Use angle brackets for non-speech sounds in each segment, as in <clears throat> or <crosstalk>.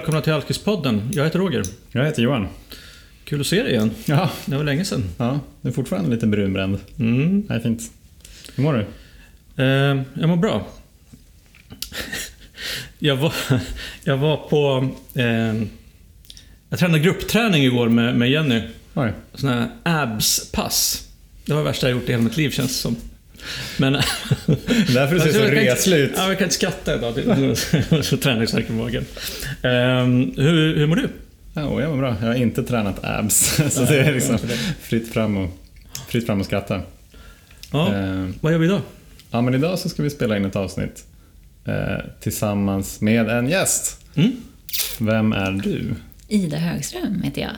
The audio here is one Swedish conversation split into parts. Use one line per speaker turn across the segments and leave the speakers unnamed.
välkomna till Alkispodden. Jag heter Roger.
Jag heter Johan.
Kul att se dig igen.
Ja,
Det var länge sedan.
ja du är fortfarande lite brunbränd.
Mm.
Det är fint. Hur mår du?
Eh, jag mår bra. <laughs> jag, var, jag var på... Eh, jag tränade gruppträning igår med, med Jenny.
Oj.
Sån här abs-pass. Det var det värsta jag gjort i hela mitt liv känns det som. Men...
Därför du ser så reslig ut.
Ja, jag kan inte skratta idag. Det är så träningsvärk i magen. Eh, hur, hur mår du?
Ja, jag mår bra. Jag har inte tränat abs. <laughs> Så det är liksom fritt fram och, fritt fram och skratta.
Ja,
Eh,
vad gör vi idag?
Ja, men idag så ska vi spela in ett avsnitt eh, tillsammans med en gäst.
Mm?
Vem är du?
Ida Högström heter jag.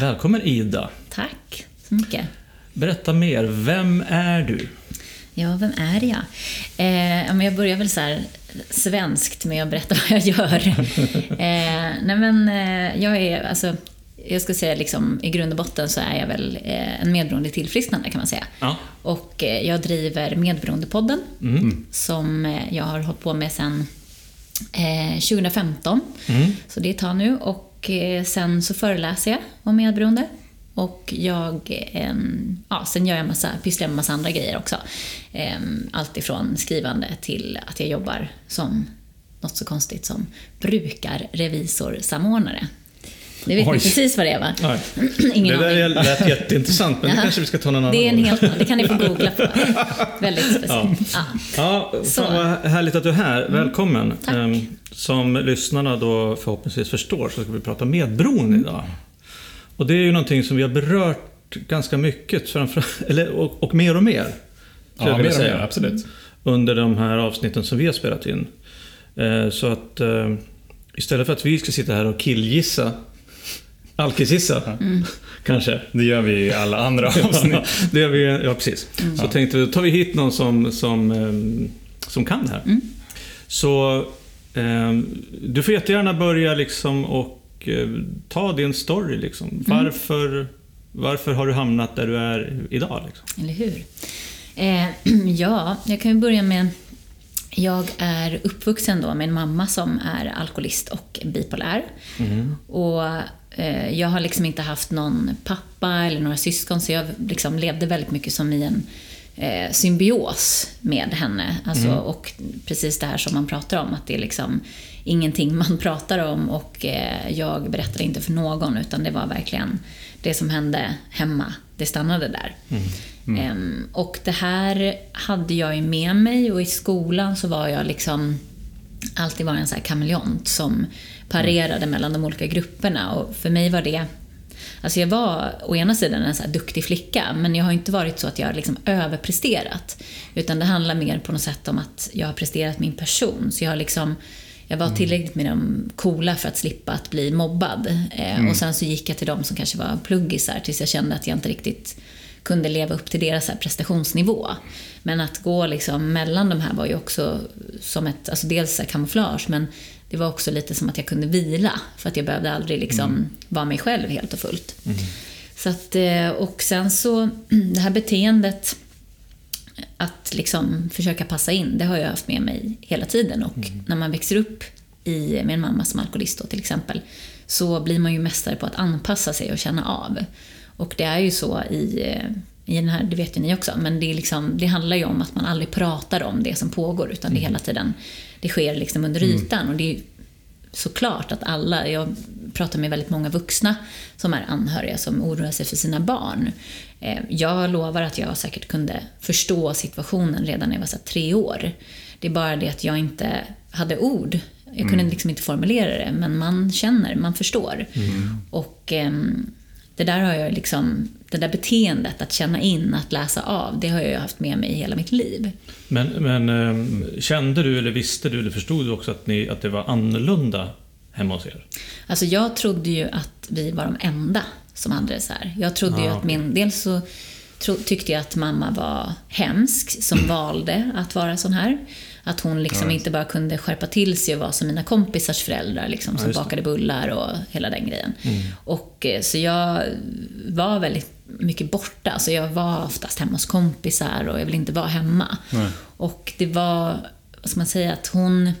Välkommen Ida.
Tack så mycket.
Berätta mer. Vem är du?
Ja, vem är jag? Eh, men jag börjar väl så här svenskt med att berätta <laughs> vad jag gör. eh, nej men, eh, jag är, alltså, jag ska säga liksom, i grund och botten så är jag väl eh, en medberoende tillfrisknande kan man säga.
Ja.
Och eh, jag driver Medberoendepodden som eh, jag har hållit på med sedan eh, 2015.
Mm.
Så det är ett tag nu. Och eh, sen så föreläser jag om medberoende. Och jag, eh, ja, sen gör jag massa, pysslar med massa andra grejer också. Eh, allt ifrån skrivande till att jag jobbar som något så konstigt som brukarrevisorsamordnare. Det vet
Oj.
precis vad det är va?
Nej. <clears throat>
Ingen
det där
aning.
lät jätteintressant, men det <laughs>
Ja.
kanske vi ska ta någon annan
Det är en
gång.
helt det kan ni få <laughs> googla på. Väldigt speciellt. Ja.
Ja,
Så.
fan vad härligt att du är här. Välkommen.
Tack.
Ehm, Som lyssnarna då förhoppningsvis förstår så ska vi prata medberoende idag. Och det är ju någonting som vi har berört ganska mycket, framför, <laughs> eller, och, och mer och mer.
Ja, mer och
säga,
mer, absolut.
Under de här avsnitten som vi har spelat in. Eh, Så att eh, istället för att vi ska sitta här och killgissa, alkisgissa, <laughs> kanske.
Det gör vi i alla andra <laughs> avsnitt.
det gör vi, ja precis. Så tänkte vi, då tar vi hit någon som, som, ehm, som kan det här. Så ehm, du får jättegärna börja liksom och eh, ta din story. Liksom. Varför, varför har du hamnat där du är idag? Liksom?
Eller hur? Eh, <clears throat> ja, jag kan ju börja med... Jag är uppvuxen då med en mamma som är alkoholist och bipolär. Och eh, jag har liksom inte haft någon pappa eller några syskon så jag liksom levde väldigt mycket som i en eh, symbios med henne. Alltså, Och precis det här som man pratar om, att det är liksom ingenting <laughs> man pratar om och eh, jag berättade inte för någon utan det var verkligen det som hände hemma, det stannade där. Ehm, och det här hade jag ju med mig och i skolan så var jag liksom alltid var en sån här kameleont som parerade mellan de olika grupperna och för mig var det Alltså jag var å ena sidan en så duktig flicka, men jag har inte varit så att jag har liksom överpresterat. Utan det handlar mer på något sätt om att jag har presterat min person. Så jag har liksom, jag var tillräckligt med de coola för att slippa att bli mobbad. Eh, Och sen så gick jag till de som kanske var pluggisar tills jag kände att jag inte riktigt kunde leva upp till deras här prestationsnivå. Men att gå liksom mellan de här var ju också som ett, alltså dels så kamouflage, men det var också lite som att jag kunde vila. För att jag behövde aldrig liksom vara mig själv helt och fullt. Så att, eh, och sen så, <clears throat> det här beteendet att liksom försöka passa in, det har jag haft med mig hela tiden. Och när man växer upp i, med en mamma som alkoholist då, till exempel, så blir man ju mästare på att anpassa sig och känna av. Och det är ju så i, eh, i den här, det vet ju ni också, men det, är liksom, det handlar ju om att man aldrig pratar om det som pågår, utan det är hela tiden, det sker liksom under ytan. Och det är såklart att alla, jag pratar med väldigt många vuxna som är anhöriga som oroar sig för sina barn. Eh, Jag lovar att jag säkert kunde förstå situationen redan när jag var så tre år. Det är bara det att jag inte hade ord. Jag kunde liksom inte formulera det, men man känner, man förstår. Och ehm, det där har jag liksom, det där beteendet att känna in, att läsa av, det har jag haft med mig hela mitt liv.
Men, men ehm, kände du, eller visste du, eller förstod du också att, ni, att det var annorlunda hemma hos er?
Alltså jag trodde ju att vi var de enda som hade det så här. Jag trodde ju
Ah,
att min... Dels så tro, tyckte jag att mamma var hemsk som <clears throat> valde att vara sån här. Att hon liksom inte bara kunde skärpa till sig och vara som mina kompisars föräldrar liksom, som
just det. Mm.
bakade bullar och hela den grejen. Och, eh, så jag var väldigt mycket borta. Så jag var oftast hemma hos kompisar och jag ville inte vara hemma. Och det var, vad ska man säga, att hon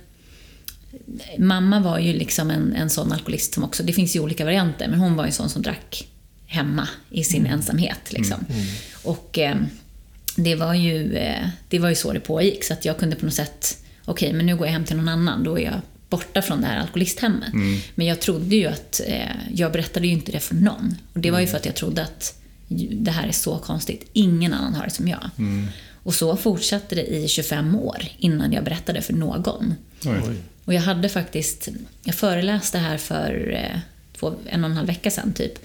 mamma var ju liksom en, en sån alkoholist som också, det finns ju olika varianter, men hon var ju en sån som drack hemma i sin ensamhet. Liksom. Och eh, det, var ju, eh, det var ju så det pågick, så att jag kunde på något sätt, okej, okay, men nu går jag hem till någon annan, då är jag borta från det här alkoholisthemmet.
Mm.
Men jag trodde ju att, eh, jag berättade ju inte det för någon. Och det var ju för att jag trodde att det här är så konstigt, ingen annan har det som jag.
Mm.
Och så fortsatte det i 25 år innan jag berättade för någon.
Oj.
Och jag hade faktiskt, jag föreläste här för eh, två, en och en halv vecka sedan typ.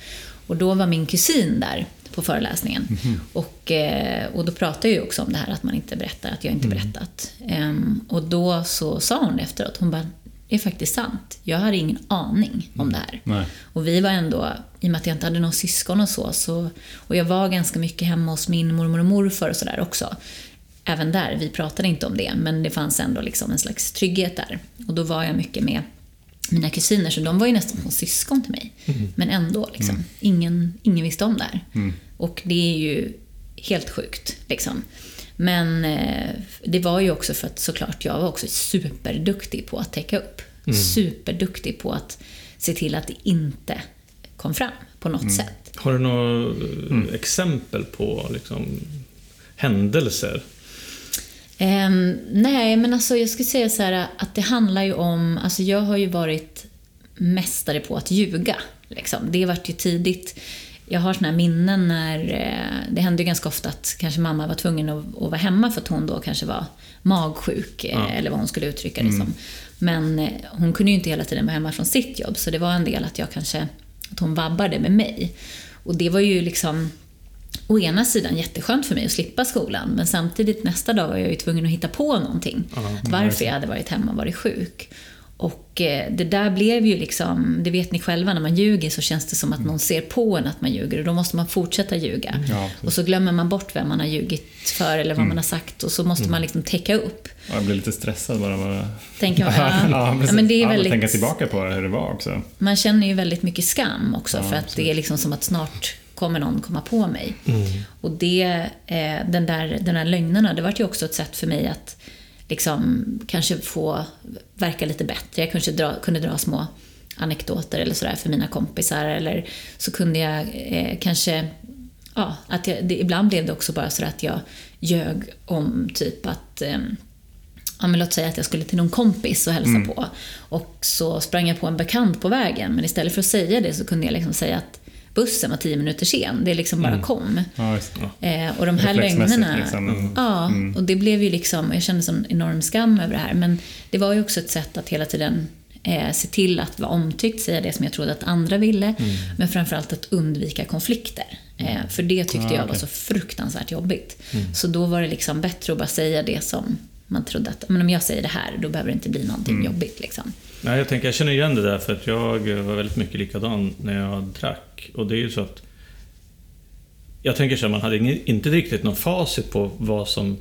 Och då var min kusin där på föreläsningen. Och, eh, och då pratade jag också om det här att man inte berättar, att jag inte berättat. Ehm, och då så sa hon efteråt, hon bara, det är faktiskt sant. Jag hade ingen aning om det här.
Nej.
Och vi var ändå, i och med att jag inte hade någon syskon och så, så och jag var ganska mycket hemma hos min mormor och morfar och sådär också. Även där, vi pratade inte om det, men det fanns ändå liksom en slags trygghet där. Och då var jag mycket med mina kusiner, så de var ju nästan som syskon till mig. Men ändå, liksom, ingen, ingen visste om det här. Och det är ju helt sjukt. Liksom. Men eh, det var ju också för att såklart, jag var också superduktig på att täcka upp. Superduktig på att se till att det inte kom fram på något sätt.
Har du några eh, exempel på liksom, händelser?
Ehm, nej, men alltså jag skulle säga så här att det handlar ju om, alltså jag har ju varit mästare på att ljuga. Liksom. Det vart ju tidigt. Jag har såna här minnen när, eh, det hände ju ganska ofta att kanske mamma var tvungen att, att vara hemma för att hon då kanske var magsjuk, eh,
Ja.
eller vad hon skulle uttrycka det som. Men eh, hon kunde ju inte hela tiden vara hemma från sitt jobb, så det var en del att jag kanske, att hon vabbade med mig. Och det var ju liksom, å ena sidan jätteskönt för mig att slippa skolan, men samtidigt nästa dag var jag ju tvungen att hitta på någonting. Varför jag hade varit hemma och varit sjuk. Och eh, det där blev ju liksom, det vet ni själva, när man ljuger så känns det som att någon ser på en att man ljuger och då måste man fortsätta ljuga.
Ja,
och så glömmer man bort vem man har ljugit för eller vad man har sagt och så måste man liksom täcka upp.
Ja, Jag blir lite stressad bara. bara.
Tänker man, <laughs> ja,
ja,
ja, men det är väldigt,
tänka tillbaka på hur det var också.
man känner ju väldigt mycket skam också för att
absolut.
det är liksom som att snart kommer någon komma på mig. Och det, eh, den där, den där lögnerna, det var ju också ett sätt för mig att liksom kanske få verka lite bättre. Jag kanske dra, kunde dra små anekdoter eller sådär för mina kompisar eller så kunde jag eh, kanske Ja, att jag, det, ibland blev det också bara så att jag ljög om typ att ehm, ja, men låt säga att jag skulle till någon kompis och hälsa på. Och så sprang jag på en bekant på vägen. Men istället för att säga det så kunde jag liksom säga att bussen var tio minuter sen. Det liksom bara kom.
Ja, just.
Eh, och de här lögnerna...
liksom. Mm.
Ja, och det blev ju liksom... Jag kände sån enorm skam över det här. Men det var ju också ett sätt att hela tiden eh, se till att vara omtyckt, säga det som jag trodde att andra ville. Men framförallt att undvika konflikter. Eh, för det tyckte
Ah,
jag var
okej.
så fruktansvärt jobbigt. Så då var det liksom bättre att bara säga det som man trodde att, men om jag säger det här, då behöver det inte bli någonting jobbigt. Liksom.
Nej, jag tänker, jag känner igen det där för att jag var väldigt mycket likadan när jag drack. Och det är ju så att... Jag tänker så att man hade inte riktigt någon facit på vad som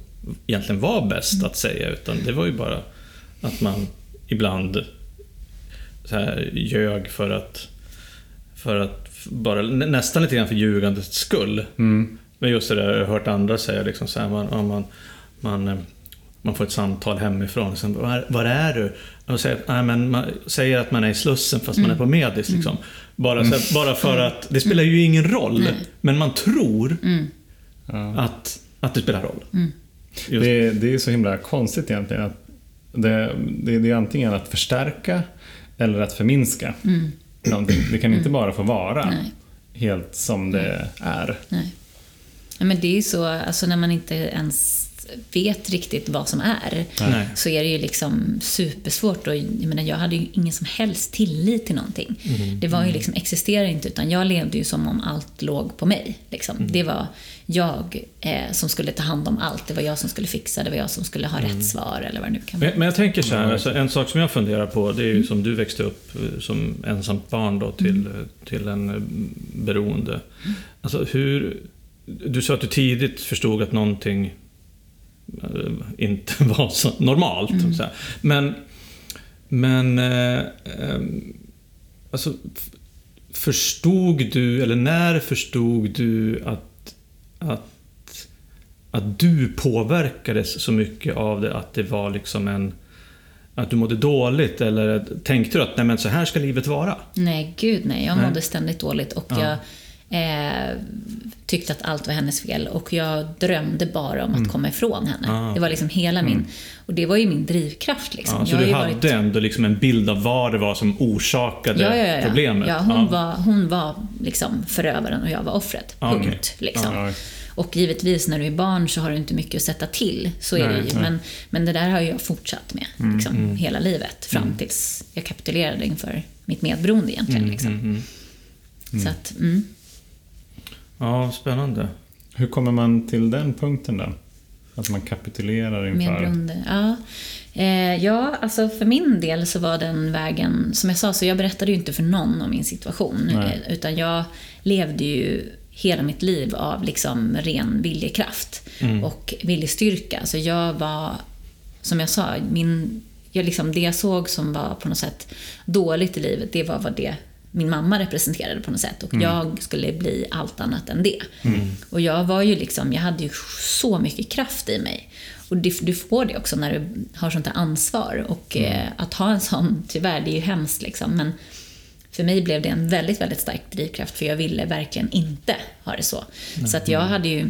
egentligen var bäst att säga, utan det var ju bara att man ibland så här ljög för att... För att bara, nä- nästan lite grann för ljugandets skull.
Mm.
Men just det där, jag har hört andra säga liksom så här, man, om man, man, eh, man får ett samtal hemifrån. Sen, var, var är du? Och säger, nej, men man säger att man är i Slussen fast man är på Medis. Liksom. Bara, så, här- bara för att, det spelar ju ingen roll.
Nej.
Men man tror att, att det spelar roll.
Det, det är så himla konstigt egentligen. Att det, det, det är antingen att förstärka eller att förminska någonting. Det kan inte bara få vara
Nej.
helt som det är.
Nej. Ja, men det är ju så, alltså när man inte ens vet riktigt vad som är,
Nej.
så är det ju liksom supersvårt. Och, jag, menar, jag hade ju ingen som helst tillit till någonting. Det var ju liksom, existerade inte, utan jag levde ju som om allt låg på mig. Liksom. Det var jag eh, som skulle ta hand om allt. Det var jag som skulle fixa, det var jag som skulle ha rätt svar eller vad det nu kan vara.
Men, men jag tänker så här, alltså, en sak som jag funderar på, det är ju som du växte upp eh, som ensamt barn då till, eh, till en eh, beroende. Alltså hur... Du sa att du tidigt förstod att någonting inte <laughs> var så normalt. Så här. Men, men eh, ehm, alltså, förstod du, eller när förstod du att, att, att du påverkades så mycket av det att det var liksom en att du mådde dåligt eller tänkte du att nej men så här ska livet vara?
Nej, gud nej. Jag
Nej.
mådde ständigt dåligt och
Ja.
jag eh, tyckte att allt var hennes fel och jag drömde bara om att komma ifrån henne.
Mm. Ah,
Det var liksom hela min... Och det var ju min drivkraft liksom.
Ja, så
jag
du hade
varit-
ändå liksom en bild av vad det var som orsakade
Ja, ja, ja.
problemet?
Ja, hon, Var, hon var liksom förövaren och jag var offret.
Ah.
Punkt. Liksom.
Ja,
Och givetvis när du är barn så har du inte mycket att sätta till. Så är
Nej,
det ju. Men, men det där har jag fortsatt med liksom,
Mm,
hela livet. Fram tills jag kapitulerade inför mitt medberoende egentligen. liksom.
mm,
Så att, mm.
Ja, spännande.
Hur kommer man till den punkten då? Att man kapitulerar inför...
Ja. Eh, ja, alltså för min del så var den vägen, som jag sa, så jag berättade ju inte för någon om min situation.
Nej.
Eh, utan jag levde ju hela mitt liv av liksom ren viljekraft och viljestyrka. Så jag var, som jag sa, min, jag liksom, det jag såg som var på något sätt dåligt i livet, det var vad det min mamma representerade på något sätt. Och jag skulle bli allt annat än det. Och jag var ju liksom, jag hade ju så mycket kraft i mig. Och du får det också när du har sånt här ansvar. Och eh, att ha en sån, tyvärr, det är ju hemskt liksom. Men för mig blev det en väldigt, väldigt stark drivkraft. För jag ville verkligen inte ha det så. Så att jag hade ju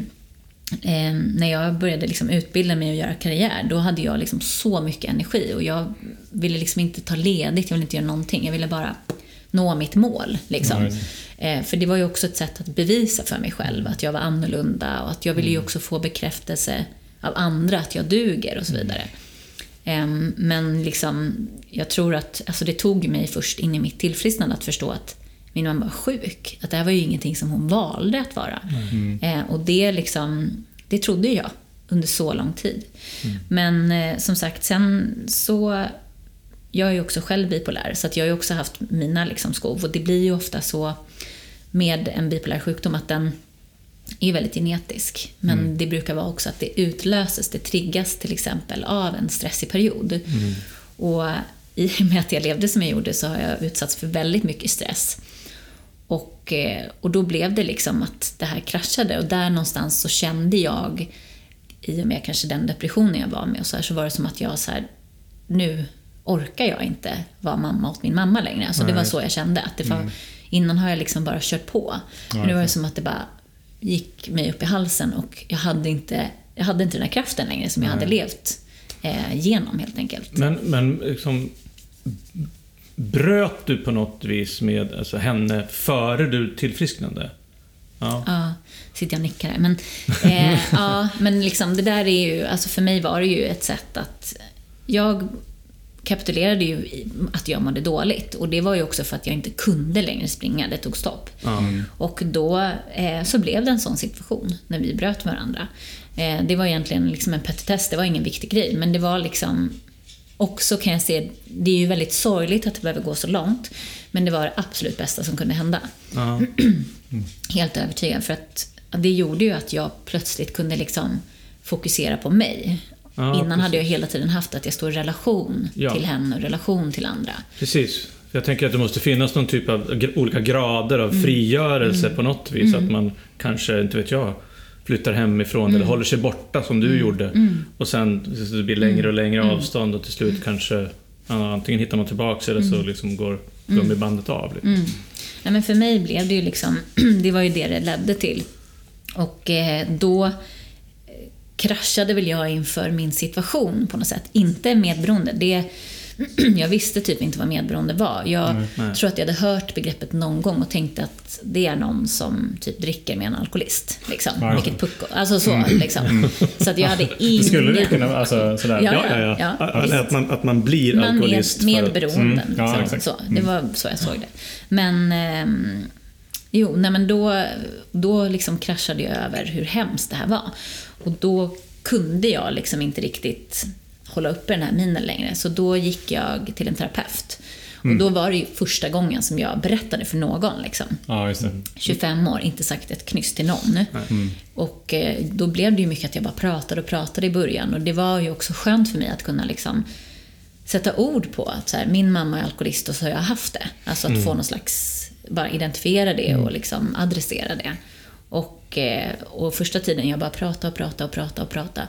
Eh, när jag började liksom utbilda mig och göra karriär, då hade jag liksom så mycket energi och jag ville liksom inte ta ledigt, jag ville inte göra någonting. Jag ville bara nå mitt mål. Liksom.
Right.
Eh, för det var ju också ett sätt att bevisa för mig själv att jag var annorlunda och att jag ville ju också få bekräftelse av andra att jag duger och så vidare. Ehm, Men liksom, jag tror att alltså det tog mig först in i mitt tillfrisknande att förstå att min mamma var sjuk. Att det här var ju ingenting som hon valde att vara. Eh, och det, liksom, det trodde jag under så lång tid. Men eh, som sagt, sen så... Jag är ju också själv bipolär, så att jag har ju också haft mina liksom, skov. Och det blir ju ofta så med en bipolär sjukdom att den är väldigt genetisk. Men det brukar vara också att det utlöses, det triggas till exempel av en stressig period. Och i och med att jag levde som jag gjorde så har jag utsatts för väldigt mycket stress. Och, eh, och då blev det liksom att det här kraschade och där någonstans så kände jag, i och med kanske den depressionen jag var med och så här, så var det som att jag så här, nu orkar jag inte vara mamma åt min mamma längre. Alltså det var så jag kände. Att det var, Innan har jag liksom bara kört på. Men nu var det som att det bara gick mig upp i halsen och jag hade inte, jag hade inte den här kraften längre som jag hade levt eh, genom helt enkelt.
Men, men liksom, bröt du på något vis med alltså, henne före du tillfrisknade? Ja.
Ja, sitter jag och nickar här. Men, eh, <laughs> ja, men liksom, det där är ju, alltså för mig var det ju ett sätt att... Jag kapitulerade ju i att jag mådde dåligt. Och det var ju också för att jag inte kunde längre springa, det tog stopp. Och då eh, så blev det en sån situation när vi bröt med varandra. Eh, det var egentligen liksom en petitess, det var ingen viktig grej. Men det var liksom också kan jag se, det är ju väldigt sorgligt att det behöver gå så långt. Men det var det absolut bästa som kunde hända.
Ja. <clears throat>
Helt övertygad. För att det gjorde ju att jag plötsligt kunde liksom fokusera på mig.
Ja,
Innan
precis.
hade jag hela tiden haft att jag står i relation
Ja.
till henne och relation till andra.
Precis. Jag tänker att det måste finnas någon typ av olika grader
Mm.
av frigörelse på något vis. Att man kanske, inte vet jag, flyttar hemifrån
Mm.
eller håller sig borta som du gjorde. Och sen det blir längre och längre
Mm.
avstånd och till slut kanske antingen hittar man tillbaks eller så
Mm.
liksom går gummibandet av. Liksom.
Nej, men för mig blev det ju liksom, <clears throat> det var ju det det ledde till. Och eh, då kraschade väl jag inför min situation på något sätt. Inte medberoende. Det, <clears throat> jag visste typ inte vad medberoende var. Jag
nej.
tror att jag hade hört begreppet någon gång och tänkte att det är någon som typ dricker med en alkoholist. Liksom.
Ja.
Vilket pucko. Alltså så, liksom. Så att jag hade ingen... <laughs>
Det skulle det kunna alltså, sådär.
Ja,
Ja, ja, ja.
ja,
Att- att, man, att man blir
med,
alkoholist.
med
för att-
beroenden.
Mm. Ja,
liksom.
exakt.
så, det var så jag såg det. Men, ehm, jo, nej men då, då liksom kraschade jag över hur hemskt det här var. Och då kunde jag liksom inte riktigt hålla uppe den här minen längre. Så då gick jag till en terapeut. Och då var det första gången som jag berättade för någon. Liksom.
Ja, just det.
25 år, inte sagt ett knyst till någon. Och eh, då blev det ju mycket att jag bara pratade och pratade i början. Och det var ju också skönt för mig att kunna liksom sätta ord på att så här, min mamma är alkoholist och så har jag haft det. Alltså att få någon slags, bara identifiera det och liksom adressera det. Och, eh, och första tiden jag bara pratade och pratade och pratade och pratade.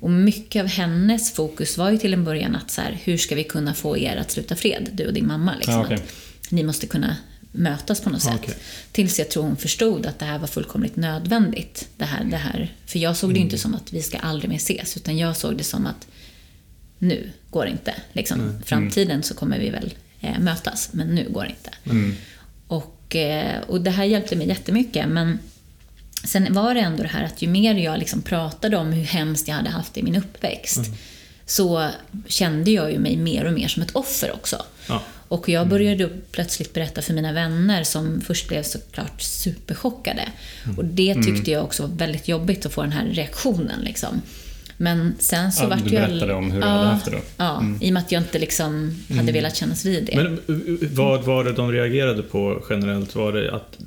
Och mycket av hennes fokus var ju till en början att så här, hur ska vi kunna få er att sluta fred, du och din mamma? Liksom,
okej.
att ni måste kunna mötas på något sätt.
okej.
Tills jag tror hon förstod att det här var fullkomligt nödvändigt. Det här, det här. För jag såg det
Mm.
inte som att vi ska aldrig mer ses, utan jag såg det som att nu går det inte. Liksom. Framtiden så kommer vi väl eh, mötas, men nu går det inte.
Mm.
Och, eh, och det här hjälpte mig jättemycket, men sen var det ändå det här att ju mer jag liksom pratade om hur hemskt jag hade haft det i min uppväxt, så kände jag ju mig mer och mer som ett offer också.
Ja.
Och jag började då plötsligt berätta för mina vänner som först blev såklart superchockade. Och det tyckte jag också var väldigt jobbigt att få den här reaktionen. Liksom. Men sen så
Ja,
vart
du
ju
berättade om hur du
ja,
hade haft det då.
Ja, i och med att jag inte liksom hade velat kännas vid det.
Men uh, vad var det de reagerade på generellt? Var det att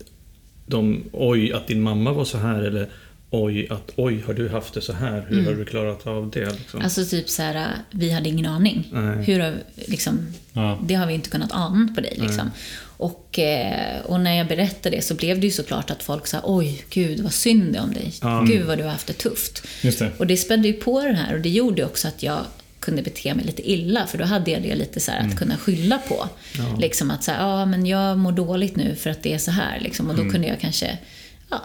de, oj, att din mamma var så här eller oj, att oj, har du haft det så här? Hur har du klarat av det? Liksom?
Alltså typ så här, vi hade ingen aning.
Nej.
Hur har, liksom,
Ja.
Det har vi inte kunnat ana på dig. Liksom. Och, eh, och när jag berättade det så blev det ju såklart att folk sa oj, gud vad synd det om dig.
Ja.
Gud vad du har haft det tufft.
Just det.
Och det spädde ju på den här och det gjorde också att jag kunde bete mig lite illa för då hade jag det lite så här att kunna skylla på. Liksom att säga, ja men jag mår dåligt nu för att det är så här. Liksom. Och då kunde jag kanske ja,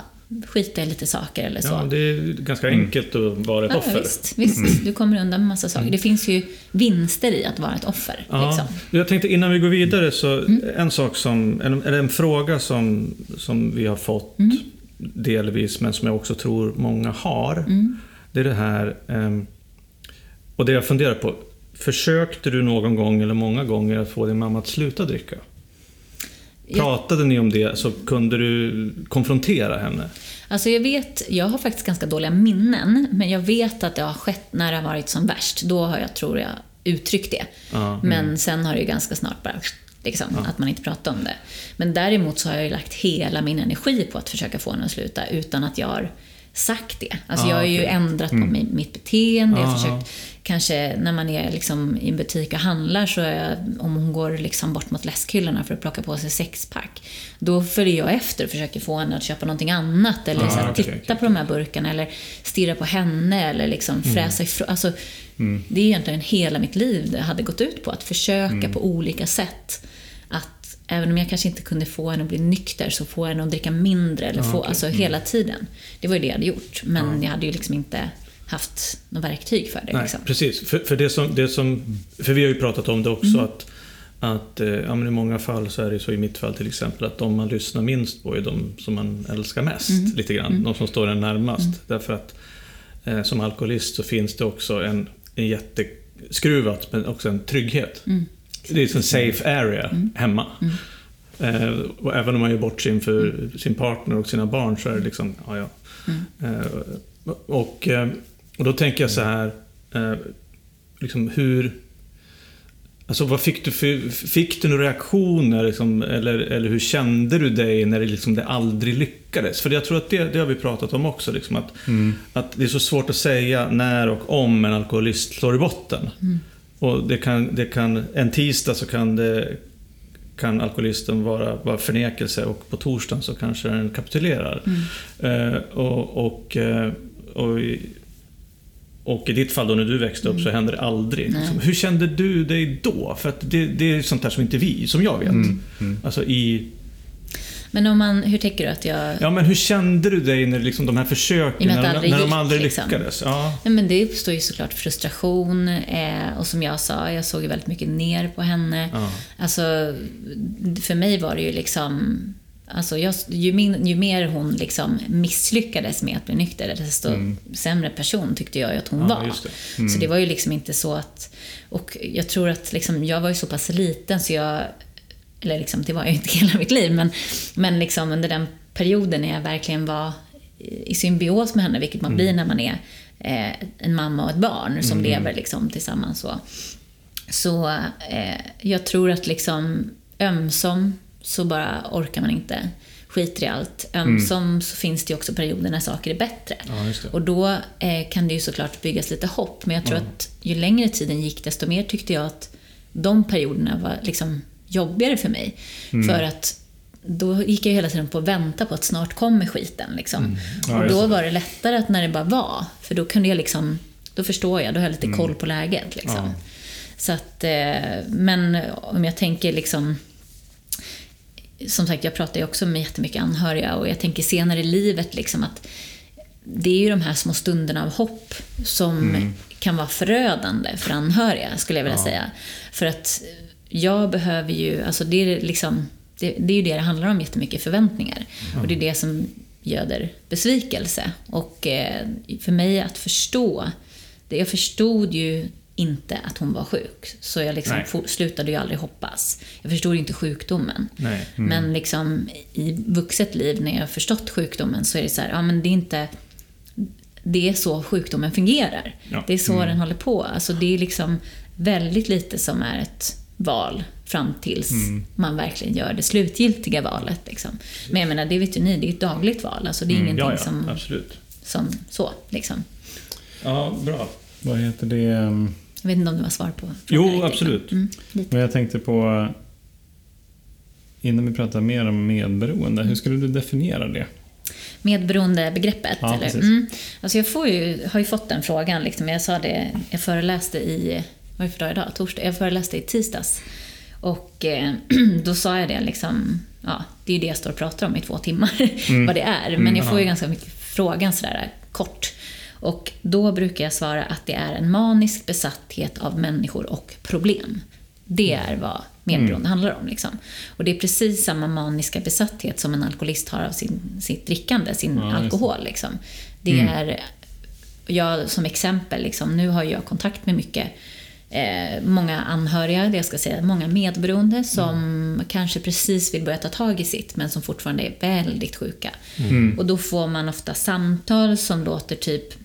skita i lite saker eller så.
Ja, det är ganska enkelt att vara ett
Ja,
offer.
visst, visst. Du kommer undan med massa saker. Det finns ju vinster i att vara ett offer.
Ja.
Liksom.
Jag tänkte innan vi går vidare så
Mm.
en sak som, eller en fråga som, som vi har fått
Mm.
delvis men som jag också tror många har.
Mm.
Det är det här, ehm, och det jag funderar på. Försökte du någon gång eller många gånger att få din mamma att sluta dricka?
Jag-
Pratade ni om det så kunde du konfrontera henne?
Alltså jag vet, jag har faktiskt ganska dåliga minnen, men jag vet att det har skett när det har varit som värst. Då har jag, tror jag, uttryckt det.
Ja.
Men sen har det ju ganska snart bara, liksom, att man inte pratar om det. Men däremot så har jag ju lagt hela min energi på att försöka få henne att sluta utan att jag har sagt det. Alltså
Ah,
jag har ju
okej.
ändrat på mi- mitt beteende. Jag har
Aha.
försökt, kanske när man är liksom i en butik och handlar, så jag, om hon går liksom bort mot läskhyllorna för att plocka på sig sexpack, då följer jag efter och försöker få henne att köpa någonting annat. Eller
Ah,
så här,
okej,
titta
okej,
på de här burkarna, eller stirra på henne, eller liksom
Mm.
fräsa ifrån. Alltså, Det är egentligen hela mitt liv det hade gått ut på, att försöka
Mm.
på olika sätt att Även om jag kanske inte kunde få henne att bli nykter så få henne att dricka mindre. Eller få,
okej.
Alltså hela tiden. Det var ju det jag hade gjort. Men jag hade ju liksom inte haft något verktyg för det.
Nej,
liksom.
precis. För, för, det som, det som, för vi har ju pratat om det också,
Mm.
att, att eh, ja, men i många fall så är det så, i mitt fall till exempel, att de man lyssnar minst på är de som man älskar mest.
Mm.
Lite grann. De som står en närmast. Därför att eh, som alkoholist så finns det också en, en jätteskruvat, men också en trygghet.
Mm.
Det är en safe area hemma. Eh, och även om man gör bort sig inför sin partner och sina barn så är det liksom, ja ja. Eh, och, eh, och då tänker jag så här, eh, liksom hur... Alltså vad fick du för, Fick du några reaktioner liksom, eller, eller hur kände du dig när det, liksom, det aldrig lyckades? För jag tror att det, det har vi pratat om också, liksom, att, att det är så svårt att säga när och om en alkoholist slår i botten. Och det kan, det kan, en tisdag så kan, det, kan alkoholisten vara, vara förnekelse och på torsdagen så kanske den kapitulerar. Eh, och, och, eh, och, och i ditt fall då när du växte upp så hände det aldrig. Liksom, Hur kände du dig då? För att det, det är sånt där som inte vi, som jag vet. Alltså i...
Men om man, hur tänker du att jag...
Ja men hur kände du dig när liksom de här försöken, när,
aldrig
när de
gick,
aldrig
liksom.
lyckades? Ja.
Nej, men det uppstår ju såklart frustration och som jag sa, jag såg ju väldigt mycket ner på henne.
Ja.
Alltså, för mig var det ju liksom... Alltså jag, ju, min, ju mer hon liksom misslyckades med att bli nykter, desto sämre person tyckte jag att hon
Mm. Ja,
var.
det.
Så det var ju liksom inte så att... Och jag tror att liksom, jag var ju så pass liten så jag... Eller liksom, det var ju inte <laughs> hela mitt liv, men, men liksom under den perioden när jag verkligen var i symbios med henne, vilket man blir när man är eh, en mamma och ett barn som lever liksom tillsammans. Så, så eh, jag tror att liksom ömsom så bara orkar man inte, skiter i allt. Ömsom så finns det ju också perioder när saker är bättre.
Ja.
Och då eh, kan det ju såklart byggas lite hopp, men jag tror att ju längre tiden gick, desto mer tyckte jag att de perioderna var liksom jobbigare för mig. För att då gick jag hela tiden på att vänta på att snart kommer skiten. Liksom.
Mm. Ja,
och då var det lättare att när det bara var, för då kunde jag liksom, då förstår jag, då har jag lite koll på läget. Liksom.
Mm. Ja.
Så att, eh, men om jag tänker liksom, som sagt, jag pratar ju också med jättemycket anhöriga och jag tänker senare i livet liksom att det är ju de här små stunderna av hopp som kan vara förödande för anhöriga, skulle jag vilja säga. För att jag behöver ju, alltså det är liksom, det, det är ju det det handlar om jättemycket, förväntningar. Och det är det som göder besvikelse. Och eh, för mig att förstå, det, jag förstod ju inte att hon var sjuk. Så jag liksom slutade ju aldrig hoppas. Jag förstod inte sjukdomen.
Nej.
Men liksom i vuxet liv, när jag har förstått sjukdomen, så är det så här, ja men det är inte... Det är så sjukdomen fungerar.
Ja.
Det är så den håller på. Alltså det är liksom väldigt lite som är ett val fram tills man verkligen gör det slutgiltiga valet. Liksom. Men jag menar, det vet ju ni, det är ett dagligt val. Alltså det är ingenting
Ja, ja,
som,
absolut.
som så. Liksom.
Ja, bra.
Vad heter det?
Jag vet inte om du har svar på frågan
Jo,
riktigt, men-
absolut.
Mm, lite.
Men jag tänkte på... Innan vi pratar mer om medberoende, hur skulle du definiera det?
Medberoendebegreppet?
Ja,
eller? Mm. Alltså jag får ju, har ju fått den frågan. Liksom. Jag sa det, jag föreläste i, vad är det för dag idag? Torsdag? Jag föreläste i tisdags. Och eh, <clears throat> då sa jag det liksom, ja, det är ju det jag står och pratar om i två timmar, <laughs> vad det är. Men jag får ju ganska mycket frågan sådär kort. Och då brukar jag svara att det är en manisk besatthet av människor och problem. Det är vad medberoende handlar om. Liksom. Och det är precis samma maniska besatthet som en alkoholist har av sin, sitt drickande, sin
Ja,
alkohol. Liksom. Det är, jag som exempel, liksom, nu har jag kontakt med mycket eh, många anhöriga, det jag ska säga, många medberoende som kanske precis vill börja ta tag i sitt men som fortfarande är väldigt sjuka. Och då får man ofta samtal som låter typ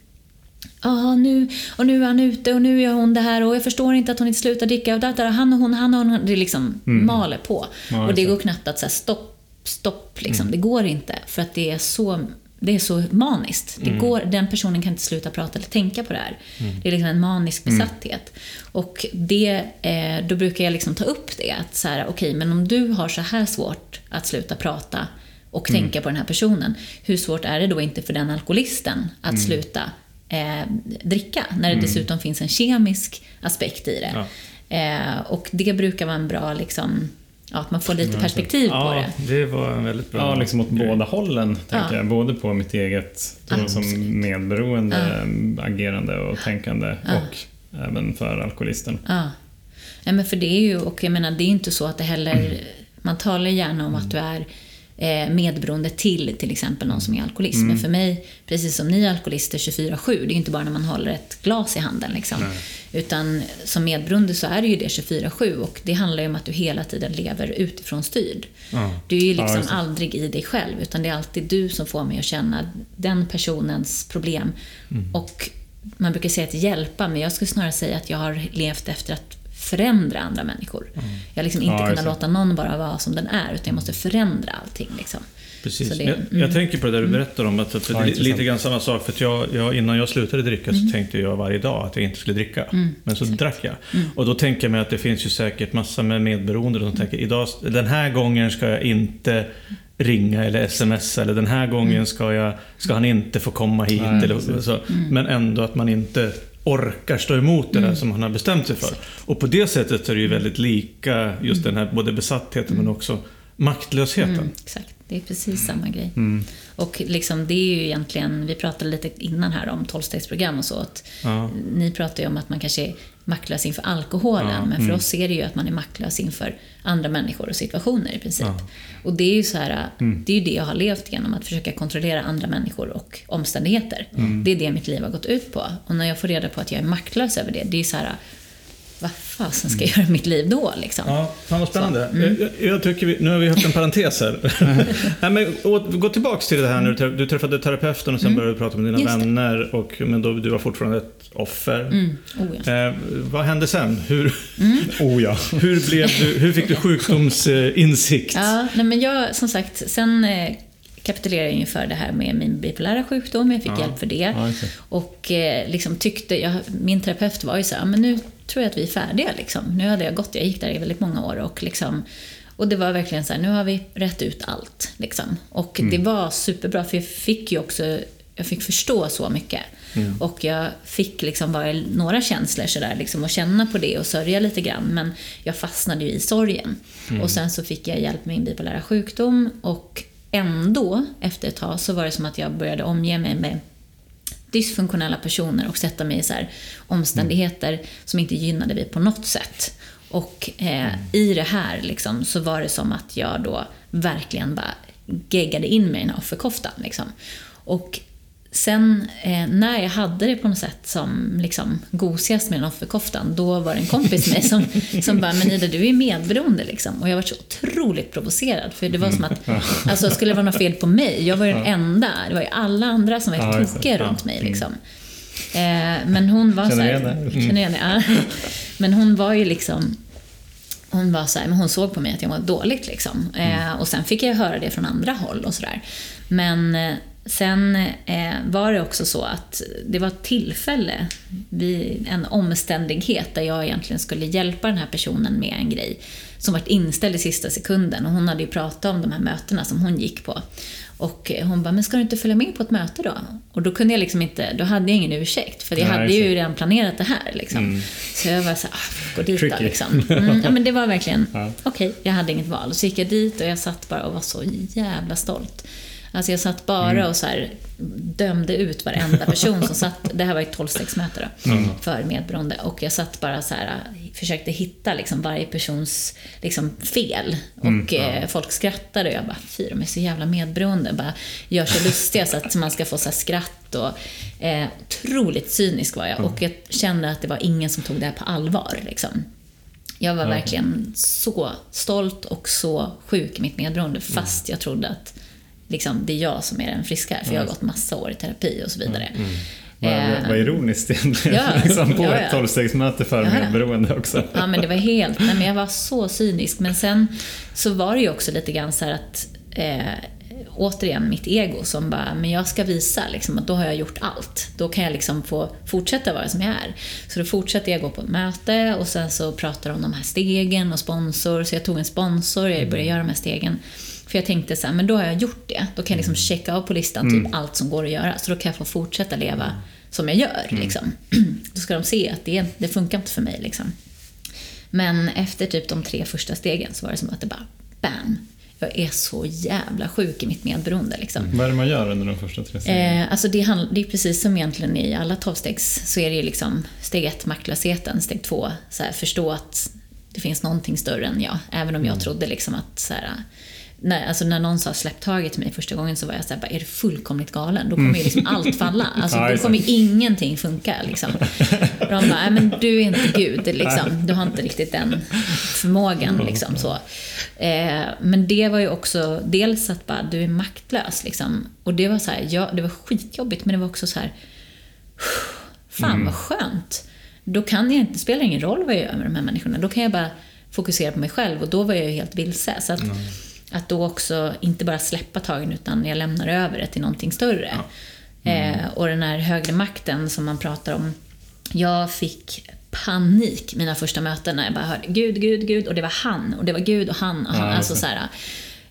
Ja, nu, och nu är han ute och nu gör hon det här och jag förstår inte att hon inte slutar dricka. Och där, där, han och hon, han och hon. Det liksom maler på.
Ja,
och det går knappt att säga stopp, stopp. Liksom. Det går inte. För att det är så, det är så maniskt. Det går, den personen kan inte sluta prata eller tänka på det här. Det är liksom en manisk besatthet. Och det, eh, då brukar jag liksom ta upp det. Att så här, okej, men om du har så här svårt att sluta prata och tänka på den här personen. Hur svårt är det då inte för den alkoholisten att sluta eh, dricka? När det dessutom finns en kemisk aspekt i det.
Ja.
Eh, och det brukar vara en bra, liksom, ja, att man får lite perspektiv på
Ja,
det.
det var en väldigt bra
Ja, liksom åt
grej.
båda hållen, tänker
Ja.
jag. Både på mitt eget som medberoende agerande och tänkande och även för alkoholisten.
Ja. Nej, men för det är ju, och jag menar, det är inte så att det heller... Man talar gärna om att du är eh, medberoende till till exempel någon som är alkoholist. Men för mig, precis som ni alkoholister 24-7, det är inte bara när man håller ett glas i handen. Liksom. Utan som medberoende så är det ju det 24-7 och det handlar ju om att du hela tiden lever utifrån styrd.
Ja.
Du är ju
Ja,
liksom
det.
aldrig i dig själv, utan det är alltid du som får mig att känna den personens problem.
Mm.
Och man brukar säga att hjälpa, men jag skulle snarare säga att jag har levt efter att förändra andra människor. Jag har liksom inte
Mm. Ja,
kunnat låta någon bara vara som den är, utan jag måste förändra allting. Liksom.
Precis.
Så det-
Men jag, jag tänker på det där du berättar om. Att, att
Ja,
det är
intressant.
lite grann samma sak. För att jag, jag, innan jag slutade dricka så tänkte jag varje dag att jag inte skulle dricka. Men så drack jag. Och då tänker jag mig att det finns ju säkert massor med medberoende som tänker idag, den här gången ska jag inte ringa eller smsa eller den här gången ska, jag, ska han inte få komma hit.
Nej,
eller, så. Men ändå att man inte orkar stå emot det där som man har bestämt sig för. Och på det sättet är det ju väldigt lika just den här både besattheten men också maktlösheten.
Mm, exakt, det är precis samma grej.
Mm.
Och liksom, det är ju egentligen, vi pratade lite innan här om tolvstegsprogram och så. Att
Ja.
Ni pratar ju om att man kanske maktlös inför alkoholen, men för
Mm.
oss är det ju att man är maktlös inför andra människor och situationer i princip.
Ja.
Och det är ju så här,
Mm.
det är ju det jag har levt genom, att försöka kontrollera andra människor och omständigheter.
Mm.
Det är det mitt liv har gått ut på. Och när jag får reda på att jag är maktlös över det, det är så här, vad fasen ska jag göra i mitt liv då liksom?
Ja, fan vad spännande. Jag, jag tycker vi, nu har vi haft en parentes här. <laughs> Nej, men, å, gå tillbaks till det här när du, träff- du träffade terapeuten och sen började du prata med dina
Just det.
vänner. Och, men då, du var fortfarande ett offer.
Mm. Oh, ja.
Eh, vad hände sen? Hur, <laughs>
Oh ja.
hur, blev du, hur fick du sjukdomsinsikt?
Ja, nej men jag, som sagt, sen eh, kapitulerade jag inför det här med min bipolära sjukdom. Jag fick
Ja.
hjälp för det.
Ja, det.
Och eh, liksom tyckte, jag, min terapeut var ju så här, men nu tror jag att vi är färdiga. Liksom. Nu hade jag gått, jag gick där i väldigt många år och liksom Och det var verkligen så här, nu har vi rätt ut allt. Liksom. Och det var superbra, för jag fick ju också jag fick förstå så mycket. Och jag fick liksom bara några känslor sådär, liksom, och känna på det och sörja lite grann. Men jag fastnade ju i sorgen. Och sen så fick jag hjälp med min bipolära sjukdom och ändå, efter ett tag, så var det som att jag började omge mig med dysfunktionella personer och sätta mig i så här omständigheter som inte gynnade mig på något sätt. Och eh, i det här liksom, så var det som att jag då verkligen bara geggade in mig i den här offerkoftan. Liksom. Och sen eh, när jag hade det på något sätt som liksom, gosigast med offerkoftan, då var det en kompis med mig som, som bara “men Ida, du är medberoende” liksom. Och jag var så otroligt provocerad, för det var som att, alltså skulle det vara något fel på mig? Jag var ju den enda, det var ju alla andra som var helt
Ja,
tokiga
Ja.
runt mig liksom. Eh, men hon var
Känner
så här,
igen. Mm.
Känner igen det, ja. Men hon var ju liksom hon var så här, men hon såg på mig att jag mådde dåligt liksom.
Mm.
Eh, och sen fick jag höra det från andra håll och sådär. Men eh, sen eh, var det också så att det var ett tillfälle, vid en omständighet där jag egentligen skulle hjälpa den här personen med en grej som var inställd i sista sekunden. Och hon hade ju pratat om de här mötena som hon gick på. Och eh, hon bara, men ska du inte följa med på ett möte då? Och då kunde jag liksom inte, då hade jag ingen ursäkt. För jag
Nej,
hade ju redan planerat det här liksom. Så jag var så här, ah, gå dit då
Tricky.
liksom. Mm, ja, men det var verkligen, <laughs>
Ja.
okej, jag hade inget val. Så gick jag dit och jag satt bara och var så jävla stolt. Alltså jag satt bara och så här dömde ut varenda person som satt, det här var ett tolvstegsmöte då, för medberoende. Och jag satt bara så här, försökte hitta liksom varje persons liksom fel. Och eh, folk skrattade och jag bara, fy de är så jävla medberoende. Bara gör sig lustiga så att man ska få så skratt och eh, otroligt cynisk var jag. Och jag kände att det var ingen som tog det här på allvar liksom. Jag var verkligen så stolt och så sjuk i mitt medberoende fast jag trodde att liksom, det är jag som är den friska här, för jag har gått massa år i terapi och så vidare.
Vad,
Eh,
vad ironiskt egentligen.
Ja, <laughs>
liksom på
ja,
ett
ja.
tolvstegsmöte för
Ja,
medberoende också.
Ja, men det var helt... Nej, men jag var så cynisk. Men sen så var det ju också lite grann så att... Eh, återigen mitt ego som bara, men jag ska visa liksom, att då har jag gjort allt. Då kan jag liksom få fortsätta vara som jag är. Så då fortsatte jag gå på ett möte och sen så pratade de om de här stegen och sponsor. Så jag tog en sponsor, jag började göra de här stegen. För jag tänkte så här, men då har jag gjort det. Då kan jag liksom checka av på listan typ allt som går att göra. Så då kan jag få fortsätta leva som jag gör. Liksom. <clears throat> Då ska de se att det, det funkar inte för mig. Liksom. Men efter typ de tre första stegen så var det som att det bara BAM! Jag är så jävla sjuk i mitt medberoende. Liksom.
Vad är det man gör under de första tre stegen?
Eh, alltså det, handl- det är precis som egentligen i alla tolvstegs så är det ju liksom steg ett, maktlösheten, steg två, så här, förstå att det finns någonting större än jag. Även om jag trodde liksom att så här, när, alltså när någon sa släpp taget till mig första gången så var jag såhär, är du fullkomligt galen? Då kommer ju liksom allt falla. <laughs> Alltså, då kommer ingenting funka. Liksom. De bara, men du är inte Gud, liksom. du har inte riktigt den förmågan. Liksom, så. Eh, men det var ju också dels att bara, du är maktlös. Liksom. Och det var så här, ja, det var skitjobbigt men det var också så här, fan vad skönt. Då kan jag inte, spelar ingen roll vad jag gör med de här människorna. Då kan jag bara fokusera på mig själv och då var jag ju helt vilse. Så att, att då också inte bara släppa tagen utan jag lämnar över det till någonting större. Eh, och den här högre makten som man pratar om. Jag fick panik mina första möten när jag bara hörde Gud, Gud, Gud och det var han och det var Gud och han och han.
Ja,
alltså så här,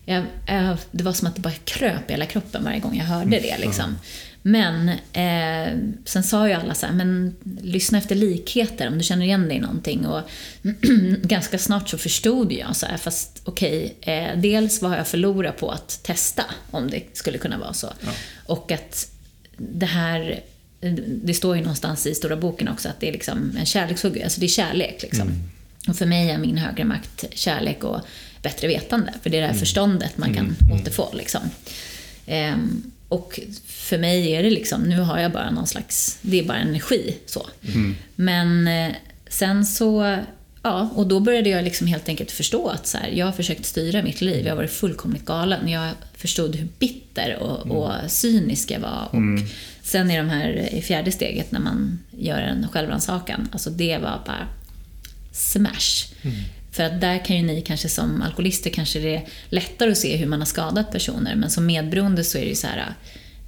jag, jag, det var som att det bara kröp i hela kroppen varje gång jag hörde det. Liksom. Men eh, sen sa ju alla så här, men lyssna efter likheter om du känner igen dig i någonting. Och <clears throat> ganska snart så förstod jag så här, fast okej, eh, dels vad har jag förlorat på att testa om det skulle kunna vara så. Och att det här, det står ju någonstans i stora boken också att det är liksom en kärlekshugg, alltså det är kärlek liksom. Och för mig är min högre makt kärlek och bättre vetande, för det är det här förståndet man kan återfå liksom. Ehm, och för mig är det liksom, nu har jag bara någon slags, det är bara energi så. Men eh, sen så, ja, och då började jag liksom helt enkelt förstå att så här, jag har försökt styra mitt liv, jag har varit fullkomligt galen. Jag förstod hur bitter och, och cynisk jag var. Och sen i de här, i fjärde steget när man gör en självrannsakan, alltså det var bara smash. För att där kan ju ni kanske som alkoholister kanske det är lättare att se hur man har skadat personer, men som medberoende så är det ju så här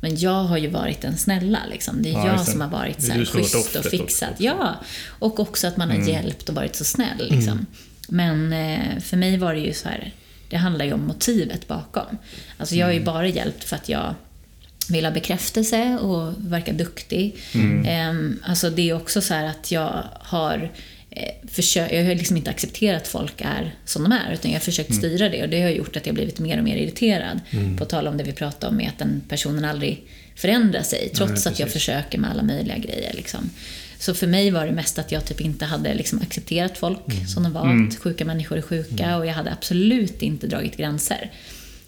men jag har ju varit den snälla liksom. Det är
Ja,
jag som har varit så här schysst och fixat.
också.
Ja, och också att man har hjälpt och varit så snäll liksom. Men eh, för mig var det ju så här Det handlar ju om motivet bakom. Alltså jag har ju bara hjälpt för att jag vill ha bekräftelse och verka duktig. Mm. Alltså det är också så här att jag har försök, jag har liksom inte accepterat att folk är som de är, utan jag har försökt styra det och det har gjort att jag blivit mer och mer irriterad. Mm. På tal om det vi pratade om, med att den personen aldrig förändrar sig, trots Nej, att jag försöker med alla möjliga grejer. Liksom. Så för mig var det mest att jag typ inte hade liksom accepterat folk mm. som de var, mm. att sjuka människor är sjuka mm. och jag hade absolut inte dragit gränser.